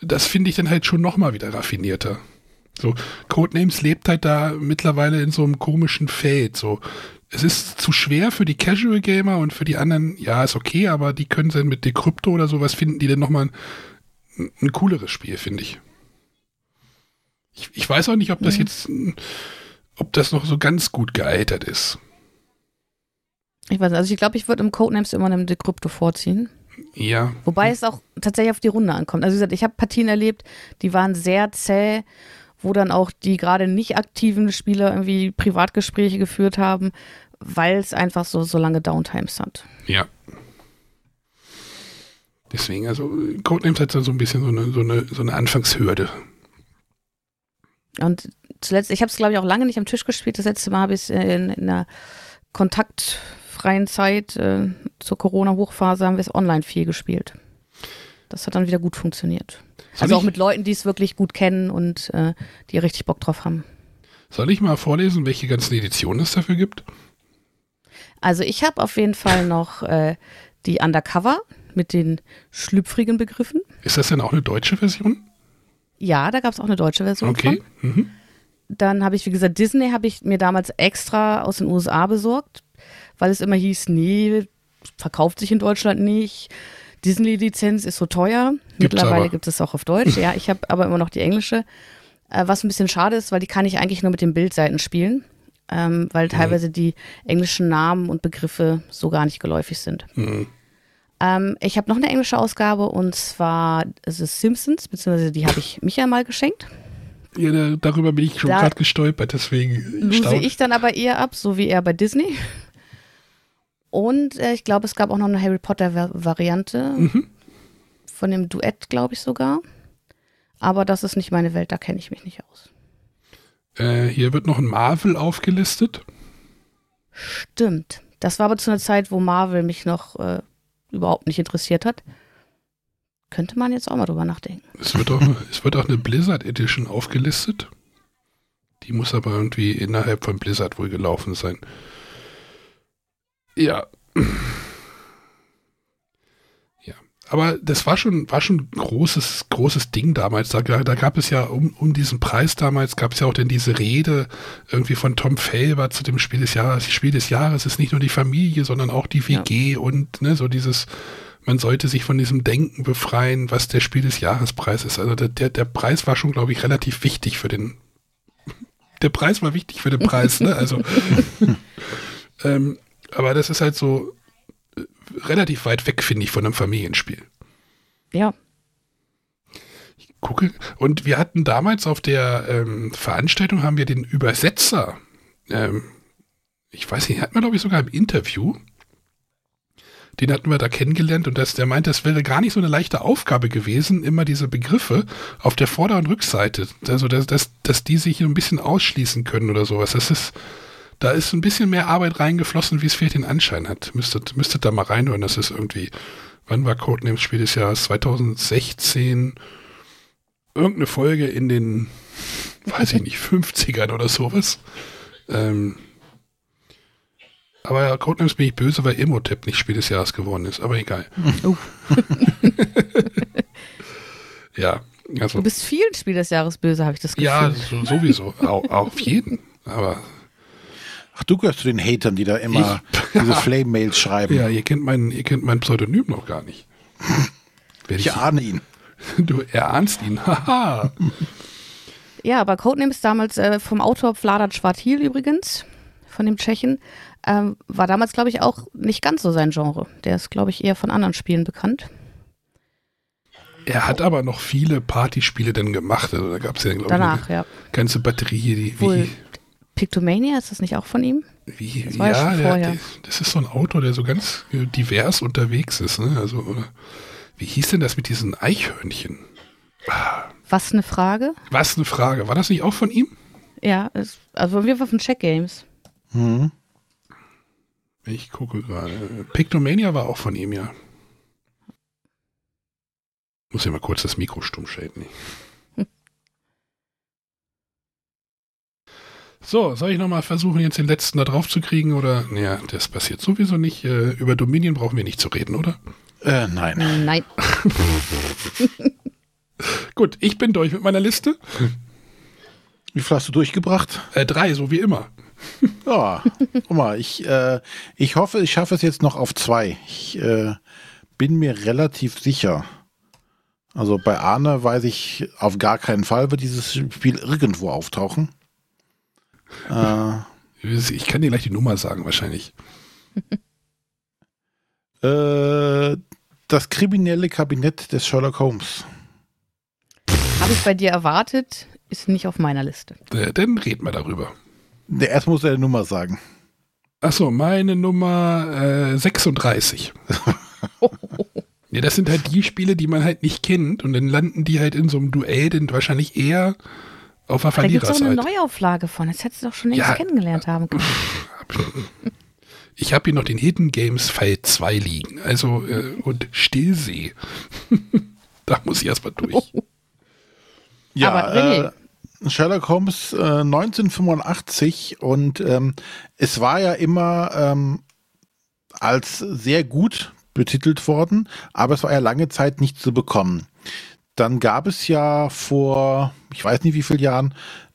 das finde ich dann halt schon nochmal wieder raffinierter. So, Codenames lebt halt da mittlerweile in so einem komischen Feld. So, es ist zu schwer für die Casual Gamer und für die anderen, ja, ist okay, aber die können dann mit Decrypto oder sowas finden, die dann nochmal ein, ein cooleres Spiel, finde ich. Ich. Ich weiß auch nicht, ob das jetzt, ob das noch so ganz gut gealtert ist. Ich weiß nicht, also ich glaube, ich würde im Codenames immer einem Decrypto vorziehen. Ja. Wobei es auch tatsächlich auf die Runde ankommt. Also wie gesagt, ich habe Partien erlebt, die waren sehr zäh, wo dann auch die gerade nicht aktiven Spieler irgendwie Privatgespräche geführt haben, weil es einfach so, so lange Downtimes hat. Ja. Deswegen, also Codenames hat so ein bisschen so eine, so eine, so eine Anfangshürde. Und zuletzt, ich habe es glaube ich auch lange nicht am Tisch gespielt. Das letzte Mal habe ich es in, in einer kontaktfreien Zeit äh, zur Corona-Hochphase haben wir es online viel gespielt. Das hat dann wieder gut funktioniert. Soll also auch mit Leuten, die es wirklich gut kennen und äh, die richtig Bock drauf haben. Soll ich mal vorlesen, welche ganzen Editionen es dafür gibt? Also ich habe auf jeden Fall noch äh, die Undercover mit den schlüpfrigen Begriffen. Ist das denn auch eine deutsche Version? Ja, da gab es auch eine deutsche Version von. Okay. Mhm. Dann habe ich, wie gesagt, Disney habe ich mir damals extra aus den USA besorgt, weil es immer hieß, nee, verkauft sich in Deutschland nicht. Disney-Lizenz ist so teuer. Gibt's Mittlerweile aber. gibt es auch auf Deutsch. Ja, ich habe aber immer noch die englische. Äh, was ein bisschen schade ist, weil die kann ich eigentlich nur mit den Bildseiten spielen, ähm, weil teilweise die englischen Namen und Begriffe so gar nicht geläufig sind. Mhm. Ähm, ich habe noch eine englische Ausgabe und zwar The Simpsons, beziehungsweise die habe ich Micha mal geschenkt. Ja, da, darüber bin ich schon gerade gestolpert, deswegen lose ich dann aber eher ab, so wie er bei Disney. Und äh, ich glaube, es gab auch noch eine Harry Potter-Variante Mhm. von dem Duett, glaube ich sogar. Aber das ist nicht meine Welt, da kenne ich mich nicht aus. Äh, hier wird noch ein Marvel aufgelistet. Stimmt. Das war aber zu einer Zeit, wo Marvel mich noch äh, überhaupt nicht interessiert hat. Könnte man jetzt auch mal drüber nachdenken. Es wird, auch, es wird auch eine Blizzard Edition aufgelistet. Die muss aber irgendwie innerhalb von Blizzard wohl gelaufen sein. Ja. Ja. Aber das war schon, war schon ein großes, großes Ding damals. Da, da gab es ja um, um diesen Preis damals, gab es ja auch denn diese Rede irgendwie von Tom Felber zu dem Spiel des Jahres. Spiel des Jahres ist nicht nur die Familie, sondern auch die WG und ne, so dieses, man sollte sich von diesem Denken befreien, was der Spiel des Jahrespreis ist. Also der, der, Preis war schon, glaube ich, relativ wichtig für den. Der Preis war wichtig für den Preis, ne? Also. ähm, aber das ist halt so relativ weit weg, finde ich, von einem Familienspiel. Ja, Gucke. Und wir hatten damals auf der ähm, Veranstaltung haben wir den Übersetzer, ähm, ich weiß nicht, hatten wir glaube ich sogar im Interview. Den hatten wir da kennengelernt und das, der meinte, das wäre gar nicht so eine leichte Aufgabe gewesen, immer diese Begriffe auf der Vorder- und Rückseite, also dass, dass, dass die sich ein bisschen ausschließen können oder sowas. Das ist, da ist ein bisschen mehr Arbeit reingeflossen, wie es vielleicht den Anschein hat. Müsstet, müsstet da mal reinhören, das ist irgendwie, wann war Codenames Spiel des Jahres? 2016, irgendeine Folge in den, weiß ich nicht, 50ern oder sowas. Ähm, aber Codenames bin ich böse, weil Imhotep nicht Spiel des Jahres geworden ist, aber egal. Oh. ja, also, du bist vielen Spiel des Jahres böse, habe ich das Gefühl. ja, so, sowieso, au, auf jeden. Aber Ach, du gehörst zu den Hatern, die da immer diese Flame-Mails schreiben. ja, ihr kennt mein, ihr kennt mein Pseudonym noch gar nicht. Wenn Ich ahne ihn. du erahnst ihn, haha. Ja, aber Codenames damals äh, vom Autor Vladat Schwartil übrigens, von dem Tschechen, ähm, war damals, glaube ich, auch nicht ganz so sein Genre. Der ist, glaube ich, eher von anderen Spielen bekannt. Er hat aber noch viele Partyspiele dann gemacht. Also da gab es ja, glaube ich, Danach, eine ja. ganze Batterie, die Wohl wie, Pictomania, ist das nicht auch von ihm? wie Das war ja ja, schon der, vorher. der, das ist so ein Autor, der so ganz äh, divers unterwegs ist. Ne? Also, oder, wie hieß denn das mit diesen Eichhörnchen? Was eine Frage? Was eine Frage. War das nicht auch von ihm? Ja, ist, also jeden Fall von Check Games. Hm. Ich gucke gerade. Pictomania war auch von ihm, ja. Muss ja mal kurz das Mikro stumm schalten. So, soll ich nochmal versuchen, jetzt den letzten da drauf zu kriegen? Oder, naja, das passiert sowieso nicht. Äh, über Dominion brauchen wir nicht zu reden, oder? Äh, nein. Nein. Gut, ich bin durch mit meiner Liste. Wie viel hast du durchgebracht? Äh, drei, so wie immer. Ja, guck mal, ich, äh, ich hoffe, ich schaffe es jetzt noch auf zwei. Ich äh, bin mir relativ sicher. Also bei Arne weiß ich, auf gar keinen Fall wird dieses Spiel irgendwo auftauchen. Äh, Ich kann dir gleich die Nummer sagen, wahrscheinlich. äh, das kriminelle Kabinett des Sherlock Holmes. Habe ich bei dir erwartet, ist nicht auf meiner Liste. Äh, dann reden wir darüber. Der erst muss er eine Nummer sagen. Achso, meine Nummer äh, 36. ja, das sind halt die Spiele, die man halt nicht kennt und dann landen die halt in so einem Duell, denn wahrscheinlich eher auf der Da gibt es Verliererseite. eine Neuauflage von. Das hättest du doch schon längst Ja. kennengelernt haben können. Ich habe hier noch den Hidden Games Fall 2 liegen. Also, äh, und Stillsee. da muss ich erstmal durch. Ja, Aber äh, Sherlock Holmes äh, 1985 und ähm, es war ja immer ähm, als sehr gut betitelt worden, aber es war ja lange Zeit nicht zu bekommen. Dann gab es ja vor, ich weiß nicht wie vielen Jahren,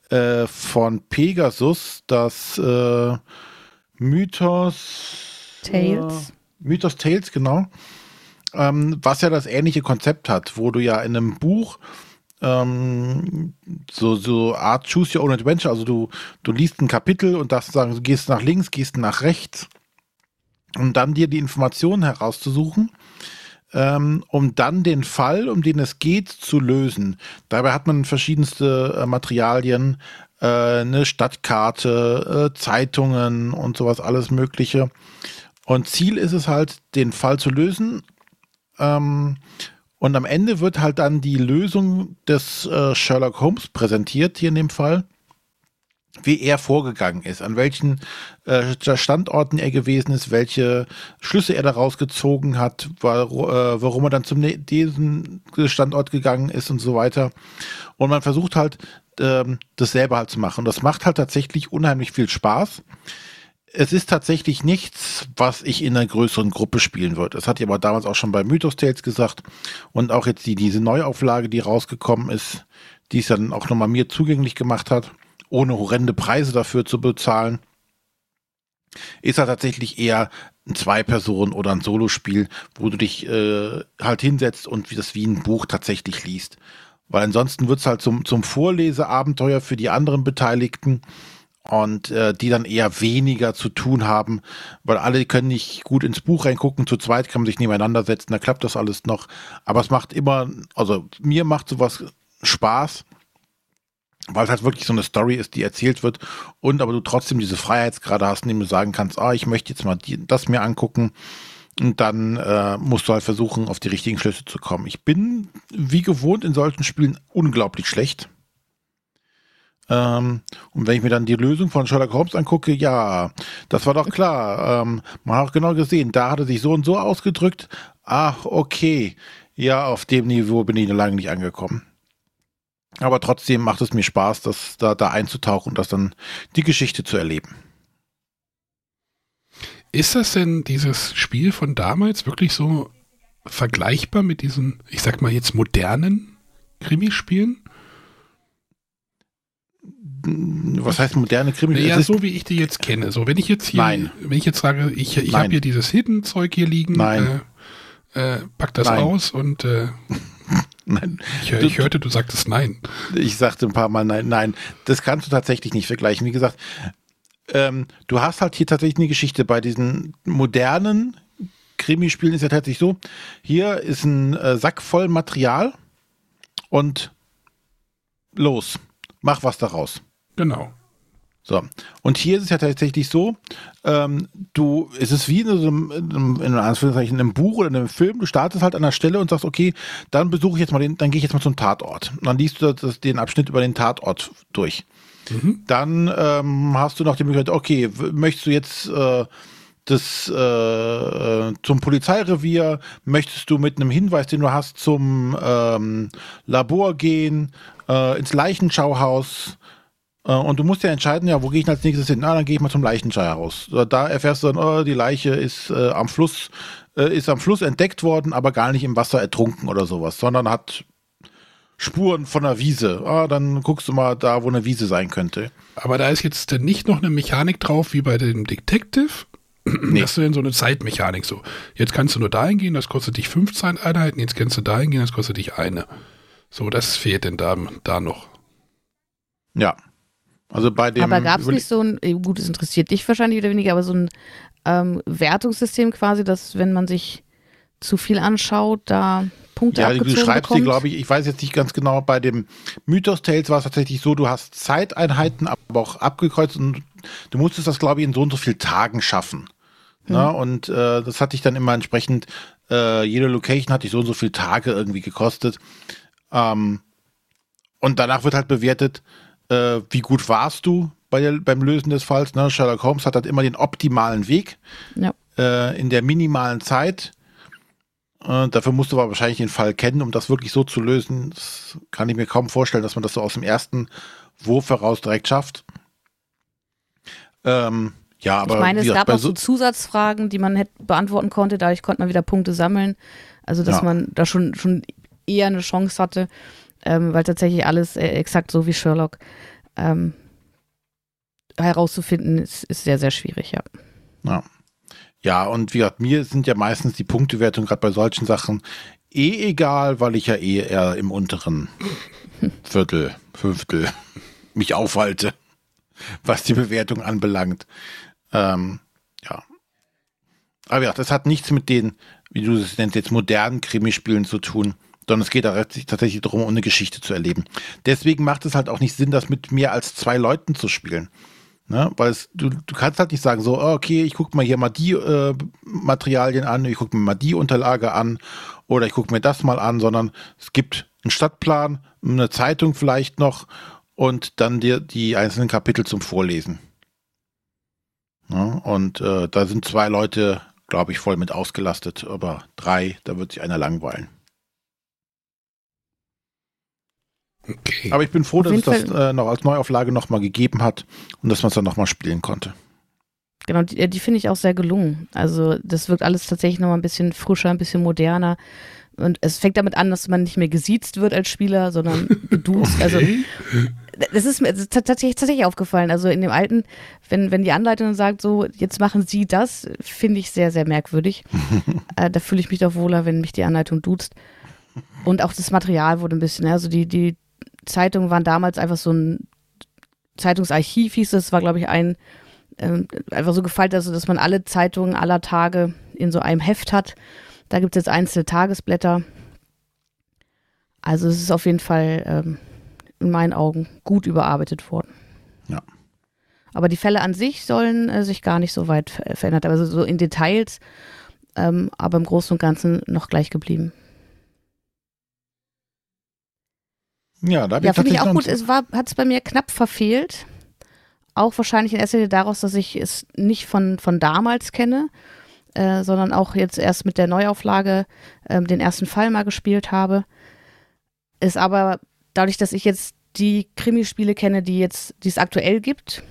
äh, von Pegasus das äh, Mythos Tales. Äh, Mythos Tales, genau. Ähm, was ja das ähnliche Konzept hat, wo du ja in einem Buch ähm, so, so Art Choose Your Own Adventure, also du, du liest ein Kapitel und darfst sagen, du gehst nach links, gehst nach rechts, um dann dir die Informationen herauszusuchen, ähm, um dann den Fall, um den es geht, zu lösen. Dabei hat man verschiedenste äh, Materialien, äh, eine Stadtkarte, äh, Zeitungen und sowas, alles Mögliche. Und Ziel ist es halt, den Fall zu lösen. Ähm, und am Ende wird halt dann die Lösung des äh, Sherlock Holmes präsentiert, hier in dem Fall, wie er vorgegangen ist, an welchen äh, Standorten er gewesen ist, welche Schlüsse er daraus gezogen hat, war, äh, warum er dann zum diesen Standort gegangen ist und so weiter. Und man versucht halt, ähm, das selber halt zu machen. Und das macht halt tatsächlich unheimlich viel Spaß es ist tatsächlich nichts, was ich in einer größeren Gruppe spielen würde. Das hatte ich aber damals auch schon bei Mythos Tales gesagt. Und auch jetzt die, diese Neuauflage, die rausgekommen ist, die es dann auch nochmal mir zugänglich gemacht hat, ohne horrende Preise dafür zu bezahlen, ist halt tatsächlich eher ein Zwei-Personen- oder ein Solospiel, wo du dich äh, halt hinsetzt und das wie ein Buch tatsächlich liest. Weil ansonsten wird es halt zum, zum Vorleseabenteuer für die anderen Beteiligten und äh, die dann eher weniger zu tun haben, weil alle können nicht gut ins Buch reingucken. Zu zweit kann man sich nebeneinander setzen, da klappt das alles noch. Aber es macht immer, also mir macht sowas Spaß, weil es halt wirklich so eine Story ist, die erzählt wird und aber du trotzdem diese Freiheitsgrade hast, indem du sagen kannst, ah, ich möchte jetzt mal die, das mir angucken. Und dann äh, musst du halt versuchen, auf die richtigen Schlüsse zu kommen. Ich bin, wie gewohnt, in solchen Spielen unglaublich schlecht. Ähm, und wenn ich mir dann die Lösung von Sherlock Holmes angucke, ja, das war doch klar. Ähm, man hat auch genau gesehen, da hat er sich so und so ausgedrückt. Ach, okay. Ja, auf dem Niveau bin ich noch lange nicht angekommen. Aber trotzdem macht es mir Spaß, das da, da einzutauchen und das dann die Geschichte zu erleben. Ist das denn dieses Spiel von damals wirklich so vergleichbar mit diesen, ich sag mal jetzt modernen Krimispielen? Was heißt moderne Krimi? Naja, Es ist- so wie ich die jetzt kenne. So, wenn ich jetzt hier, Nein. wenn ich jetzt sage, ich, ich habe hier dieses Hidden-Zeug hier liegen, Nein. Äh, äh, pack das Nein. aus und äh, Nein, ich, ich hörte, du sagtest nein. ich sagte ein paar Mal nein, nein, das kannst du tatsächlich nicht vergleichen. Wie gesagt, ähm, du hast halt hier tatsächlich eine Geschichte. Bei diesen modernen Krimispielen ist ja tatsächlich so, hier ist ein äh, Sack voll Material und los, mach was daraus. Genau. So. Und hier ist es ja tatsächlich so, ähm, du, es ist wie in so einem, in in Anführungszeichen, in einem Buch oder in einem Film, du startest halt an der Stelle und sagst, okay, dann besuche ich jetzt mal den, dann gehe ich jetzt mal zum Tatort. Und dann liest du das, den Abschnitt über den Tatort durch. Dann ähm, hast du noch die Möglichkeit, okay, möchtest du jetzt äh, das äh, zum Polizeirevier, möchtest du mit einem Hinweis, den du hast, zum ähm, Labor gehen, äh, ins Leichenschauhaus, Und du musst ja entscheiden, ja, wo gehe ich als nächstes hin? Ah, dann gehe ich mal zum Leichenschauhaus. Äh, Da erfährst du dann, oh, die Leiche ist äh, am Fluss, äh, ist am Fluss entdeckt worden, aber gar nicht im Wasser ertrunken oder sowas, sondern hat Spuren von einer Wiese. Ah, dann guckst du mal da, wo eine Wiese sein könnte. Aber da ist jetzt dann nicht noch eine Mechanik drauf wie bei dem Detective. Nee. Hast du denn so eine Zeitmechanik so? Jetzt kannst du nur dahin gehen, das kostet dich 15 Einheiten, jetzt kannst du dahin gehen, das kostet dich eine. So, das fehlt denn da, da noch. Ja. Also bei dem. aber gab es nicht so ein, eh, gut, es interessiert dich wahrscheinlich wieder weniger, aber so ein ähm, Wertungssystem quasi, dass wenn man sich zu viel anschaut, da Punkte Ja, du abgezogen schreibst dir, bekommt? glaube ich, ich weiß jetzt nicht ganz genau, bei dem Mythos Tales war es tatsächlich so, du hast Zeiteinheiten, aber auch abgekreuzt und du musstest das, glaube ich, in so und so vielen Tagen schaffen. Mhm. Ne? Und äh, das hatte ich dann immer entsprechend, äh, jede Location hatte ich so und so viele Tage irgendwie gekostet. Ähm, und danach wird halt bewertet, äh, wie gut warst du bei der, beim Lösen des Falls. Ne? Sherlock Holmes hat halt immer den optimalen Weg ja. äh, in der minimalen Zeit. Äh, dafür musst du aber wahrscheinlich den Fall kennen, um das wirklich so zu lösen. Das kann ich mir kaum vorstellen, dass man das so aus dem ersten Wurf heraus direkt schafft. Ähm, ja, aber ich meine, es gab auch so Zusatzfragen, die man hätte beantworten konnte. Dadurch konnte man wieder Punkte sammeln. Also, dass ja. man da schon, schon eher eine Chance hatte, ähm, weil tatsächlich alles äh, exakt so wie Sherlock ähm, herauszufinden, ist, ist sehr, sehr schwierig, ja. Ja. Ja, und wie gesagt, mir sind ja meistens die Punktewertungen gerade bei solchen Sachen eh egal, weil ich ja eh eher im unteren Viertel, Fünftel mich aufhalte, was die Bewertung anbelangt. Ähm, ja. Aber ja, das hat nichts mit den, wie du es nennst, jetzt modernen Krimispielen zu tun, sondern es geht tatsächlich darum, eine Geschichte zu erleben. Deswegen macht es halt auch nicht Sinn, das mit mehr als zwei Leuten zu spielen. Ne? Weil es, du, du kannst halt nicht sagen, so, oh, okay, ich gucke mal hier mal die äh, Materialien an, ich gucke mir mal die Unterlage an oder ich gucke mir das mal an, sondern es gibt einen Stadtplan, eine Zeitung vielleicht noch und dann dir die einzelnen Kapitel zum Vorlesen. Ne? Und äh, da sind zwei Leute, glaube ich, voll mit ausgelastet, aber drei, da wird sich einer langweilen. Okay. Aber ich bin froh, dass es das äh, noch als Neuauflage nochmal gegeben hat und dass man es dann nochmal spielen konnte. Genau, die, die finde ich auch sehr gelungen. Also das wirkt alles tatsächlich nochmal ein bisschen frischer, ein bisschen moderner. Und es fängt damit an, dass man nicht mehr gesiezt wird als Spieler, sondern geduzt. Also, okay. Also das ist mir tatsächlich, tatsächlich aufgefallen. Also in dem alten, wenn, wenn die Anleitung sagt, so, jetzt machen Sie das, finde ich sehr, sehr merkwürdig. äh, da fühle ich mich doch wohler, wenn mich die Anleitung duzt. Und auch das Material wurde ein bisschen, also die, die, Zeitungen waren damals einfach so ein Zeitungsarchiv, hieß es, war, glaube ich, ein äh, einfach so gefaltet, also dass man alle Zeitungen aller Tage in so einem Heft hat. Da gibt es jetzt einzelne Tagesblätter. Also es ist auf jeden Fall ähm, in meinen Augen gut überarbeitet worden. Ja. Aber die Fälle an sich sollen äh, sich gar nicht so weit verändert, also so in Details, ähm, aber im Großen und Ganzen noch gleich geblieben. Ja, da ja finde ich auch gut. Es hat es bei mir knapp verfehlt. Auch wahrscheinlich in erster Linie daraus, dass ich es nicht von, von damals kenne, äh, sondern auch jetzt erst mit der Neuauflage äh, den ersten Fall mal gespielt habe. Ist aber dadurch, dass ich jetzt die Krimispiele kenne, die jetzt, die es aktuell gibt,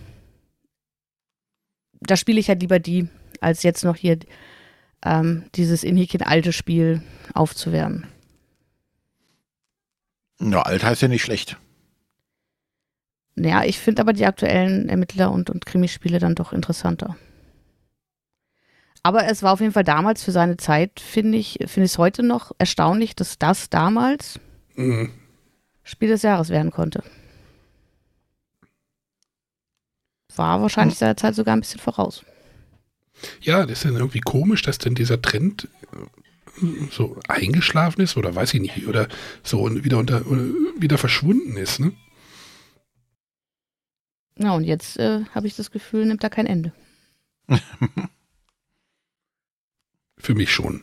da spiele ich halt lieber die, als jetzt noch hier ähm, dieses Inhikin alte Spiel aufzuwärmen. Ja, alt heißt ja nicht schlecht. Ja, ich finde aber die aktuellen Ermittler- und, und Krimispiele dann doch interessanter. Aber es war auf jeden Fall damals für seine Zeit, finde ich, finde ich es heute noch erstaunlich, dass das damals mhm. Spiel des Jahres werden konnte. War wahrscheinlich seiner Zeit sogar ein bisschen voraus. Ja, das ist dann irgendwie komisch, dass denn dieser Trend so eingeschlafen ist oder weiß ich nicht, oder so wieder unter wieder verschwunden ist, ne? Ja, und jetzt äh, habe ich das Gefühl, nimmt da kein Ende. Für mich schon.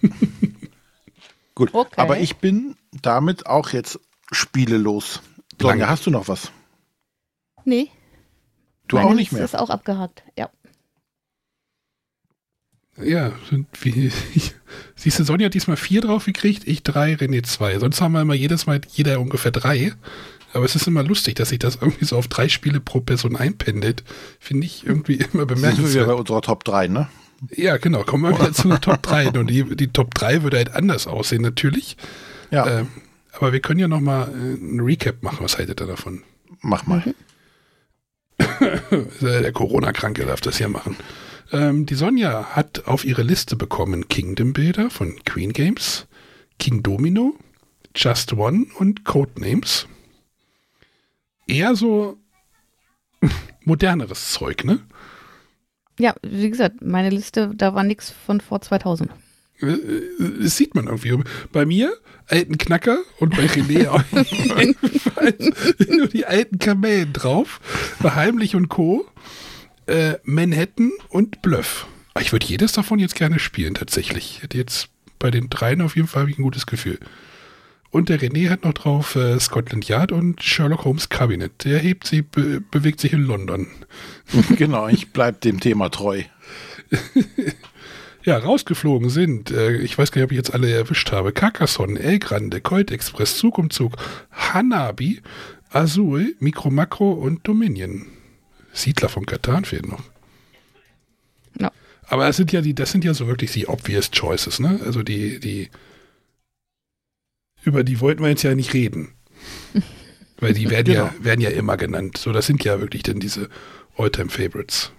Gut, okay. aber ich bin damit auch jetzt spielelos. Sonja, hast du noch was? Nee. Du Meine auch nicht mehr? ist auch abgehakt, ja. Ja, wie, ich, siehst du, Sonja hat diesmal vier drauf gekriegt, ich drei, René zwei. Sonst haben wir immer jedes Mal jeder ungefähr drei. Aber es ist immer lustig, dass sich das irgendwie so auf drei Spiele pro Person einpendelt. Finde ich irgendwie immer bemerkenswert. Sind wir bei unserer Top 3, ne? Ja, genau. Kommen wir wieder zu der Top 3. Und die, die Top 3 würde halt anders aussehen, natürlich. Ja. Ähm, aber wir können ja noch mal äh, ein Recap machen. Was haltet ihr davon? Mach mal. der Corona-Kranke darf das ja machen. Ähm, die Sonja hat auf ihre Liste bekommen Kingdom Builder von Queen Games, King Domino, Just One und Codenames. Eher so moderneres Zeug, ne? Ja, wie gesagt, meine Liste, da war nichts von vor 2000. Das sieht man irgendwie. Bei mir, alten Knacker und bei René auch nur die alten Kamellen drauf. Heimlich und Co. Äh, Manhattan und Bluff. Ich würde jedes davon jetzt gerne spielen, tatsächlich. Ich hätte jetzt bei den dreien auf jeden Fall ein gutes Gefühl. Und der René hat noch drauf äh, Scotland Yard und Sherlock Holmes Cabinet. Der hebt sie, be bewegt sich in London. genau, ich bleib dem Thema treu. ja, rausgeflogen sind, äh, ich weiß gar nicht, ob ich jetzt alle erwischt habe, Carcassonne, El Grande, Colt Express, Zug um Zug, Hanabi, Azul, Micro Macro und Dominion. Siedler von Katan fehlt noch. Ja. Aber das sind ja die, das sind ja so wirklich die obvious choices, ne? Also die, die, über die wollten wir jetzt ja nicht reden. Weil die werden genau. ja, werden ja immer genannt. So, das sind ja wirklich dann diese Alltime Favorites.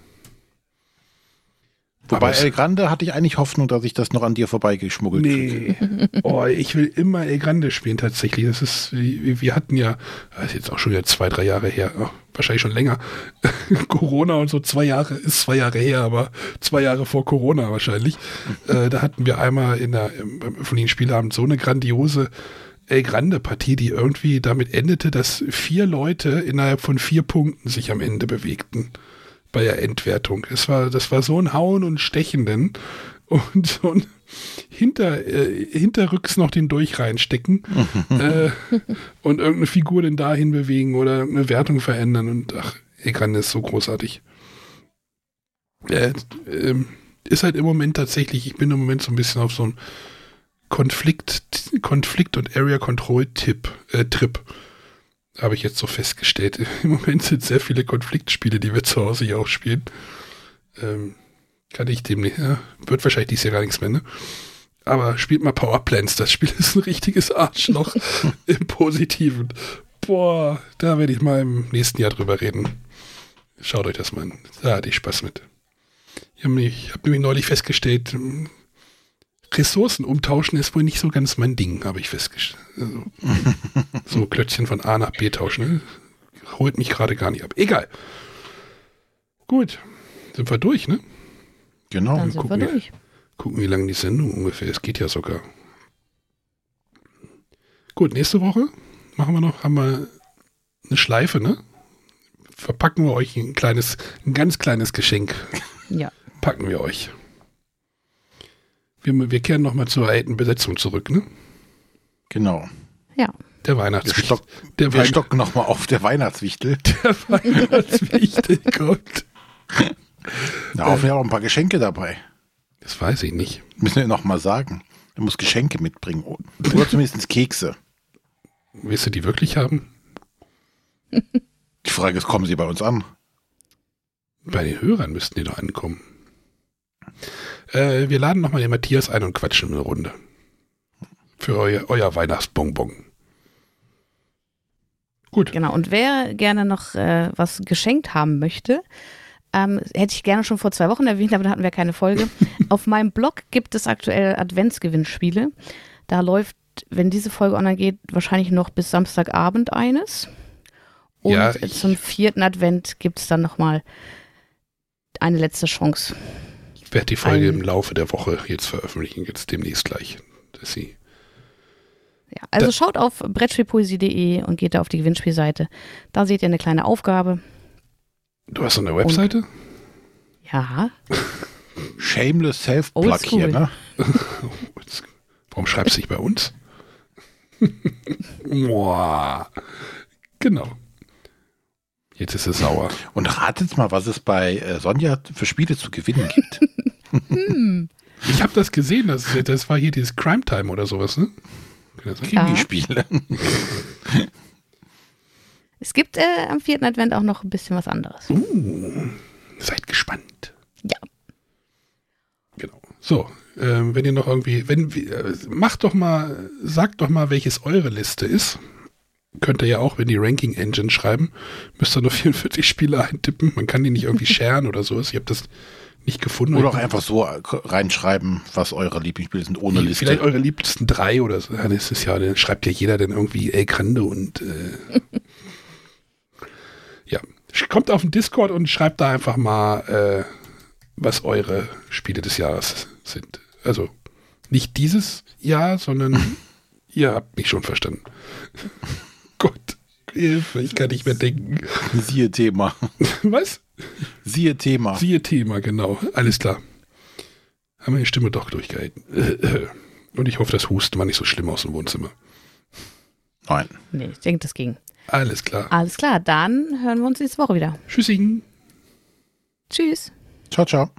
Wobei El Grande hatte ich eigentlich Hoffnung, dass ich das noch an dir vorbeigeschmuggelt Nee. oh, ich will immer El Grande spielen tatsächlich. Das ist, wir hatten ja, das ist jetzt auch schon wieder zwei, drei Jahre her, oh, wahrscheinlich schon länger. Corona und so zwei Jahre, ist zwei Jahre her, aber zwei Jahre vor Corona wahrscheinlich. äh, da hatten wir einmal in der, von den Spielabend so eine grandiose El Grande Partie, die irgendwie damit endete, dass vier Leute innerhalb von vier Punkten sich am Ende bewegten bei der Endwertung. Es war, das war so ein Hauen und Stechen denn und so ein hinter, äh, hinterrücks noch den Dolch reinstecken äh, und irgendeine Figur denn dahin bewegen oder eine Wertung verändern und ach, Egan ist so großartig. Äh, äh, ist halt im Moment tatsächlich, ich bin im Moment so ein bisschen auf so einem Konflikt, Konflikt und Area Control Tipp, äh, Trip habe ich jetzt so festgestellt. Im Moment sind sehr viele Konfliktspiele, die wir zu Hause hier auch spielen. Ähm, kann ich dem nicht, ja, wird wahrscheinlich dies Jahr gar nichts mehr, ne? Aber spielt mal Powerplants, das Spiel ist ein richtiges Arschloch im Positiven. Boah, da werde ich mal im nächsten Jahr drüber reden. Schaut euch das mal an. Da hatte ich Spaß mit. Ich habe hab nämlich neulich festgestellt, Ressourcen umtauschen ist wohl nicht so ganz mein Ding, habe ich festgestellt. Also, so Klötzchen von A nach B tauschen, ne? holt mich gerade gar nicht ab. Egal. Gut, sind wir durch, ne? Genau. Dann sind gucken wir durch. Gucken, wie lange die Sendung ungefähr ist. Geht ja sogar. Gut, nächste Woche machen wir noch, haben wir eine Schleife, ne? Verpacken wir euch ein kleines, ein ganz kleines Geschenk. Ja. Packen wir euch. Wir, wir kehren nochmal zur alten Besetzung zurück, ne? Genau. Ja. Der Wir, Weihnachtswichtel. stock, Der, wir Weihn stocken nochmal auf der Weihnachtswichtel. der Weihnachtswichtel kommt. Da hoffen wir auch ein paar Geschenke dabei. Das weiß ich nicht. Müssen wir nochmal sagen. Er muss Geschenke mitbringen. Oder zumindest Kekse. Willst du die wirklich haben? Die Frage ist, kommen sie bei uns an? Bei den Hörern müssten die doch ankommen. Äh, wir laden nochmal den Matthias ein und quatschen eine Runde. Für euer, euer Weihnachtsbonbon. Gut. Genau. Und wer gerne noch äh, was geschenkt haben möchte, ähm, hätte ich gerne schon vor zwei Wochen erwähnt, aber da hatten wir keine Folge. Auf meinem Blog gibt es aktuell Adventsgewinnspiele. Da läuft, wenn diese Folge online geht, wahrscheinlich noch bis Samstagabend eines. Und Ja, zum vierten Advent gibt es dann nochmal eine letzte Chance. Ich werde die Folge Ein- im Laufe der Woche jetzt veröffentlichen, jetzt demnächst gleich. Dass sie Ja, also Da- schaut auf brettspielpoesie.de und geht da auf die Gewinnspielseite. Da seht ihr eine kleine Aufgabe. du hast so eine Webseite? Ja, Shameless Self-Plug hier, ne? Warum schreibst du nicht bei uns? Boah. genau. Jetzt ist es sauer. Und ratet mal, was es bei äh, Sonja für Spiele zu gewinnen gibt. Ich habe das gesehen, das, das war hier dieses Crime Time oder sowas, ne? Krimispiele. es gibt äh, am vierten Advent auch noch ein bisschen was anderes. Uh, seid gespannt. Ja. Genau. So, ähm, wenn ihr noch irgendwie, wenn, äh, macht doch mal, sagt doch mal, welches eure Liste ist. Könnt ihr ja auch in die Ranking Engine schreiben. Müsst ihr nur 44 Spiele eintippen. Man kann die nicht irgendwie sharen oder sowas. Ich habe das nicht gefunden. Oder auch einfach so reinschreiben, was eure Lieblingsspiele sind, ohne Liste. Vielleicht eure liebsten drei oder so. Ja, das ist ja, dann schreibt ja jeder dann irgendwie El Grande und äh, ja. Kommt auf den Discord und schreibt da einfach mal, äh, was eure Spiele des Jahres sind. Also Nicht dieses Jahr, sondern ihr habt mich schon verstanden. Gott, Hilfe, ich kann nicht mehr denken. Siehe Thema. Was? Siehe Thema. Siehe Thema, genau. Alles klar. Haben wir die Stimme doch durchgehalten. Und ich hoffe, das Husten war nicht so schlimm aus dem Wohnzimmer. Nein. Nee, ich denke, das ging. Alles klar. Alles klar, dann hören wir uns nächste Woche wieder. Tschüssing. Tschüss. Ciao, ciao.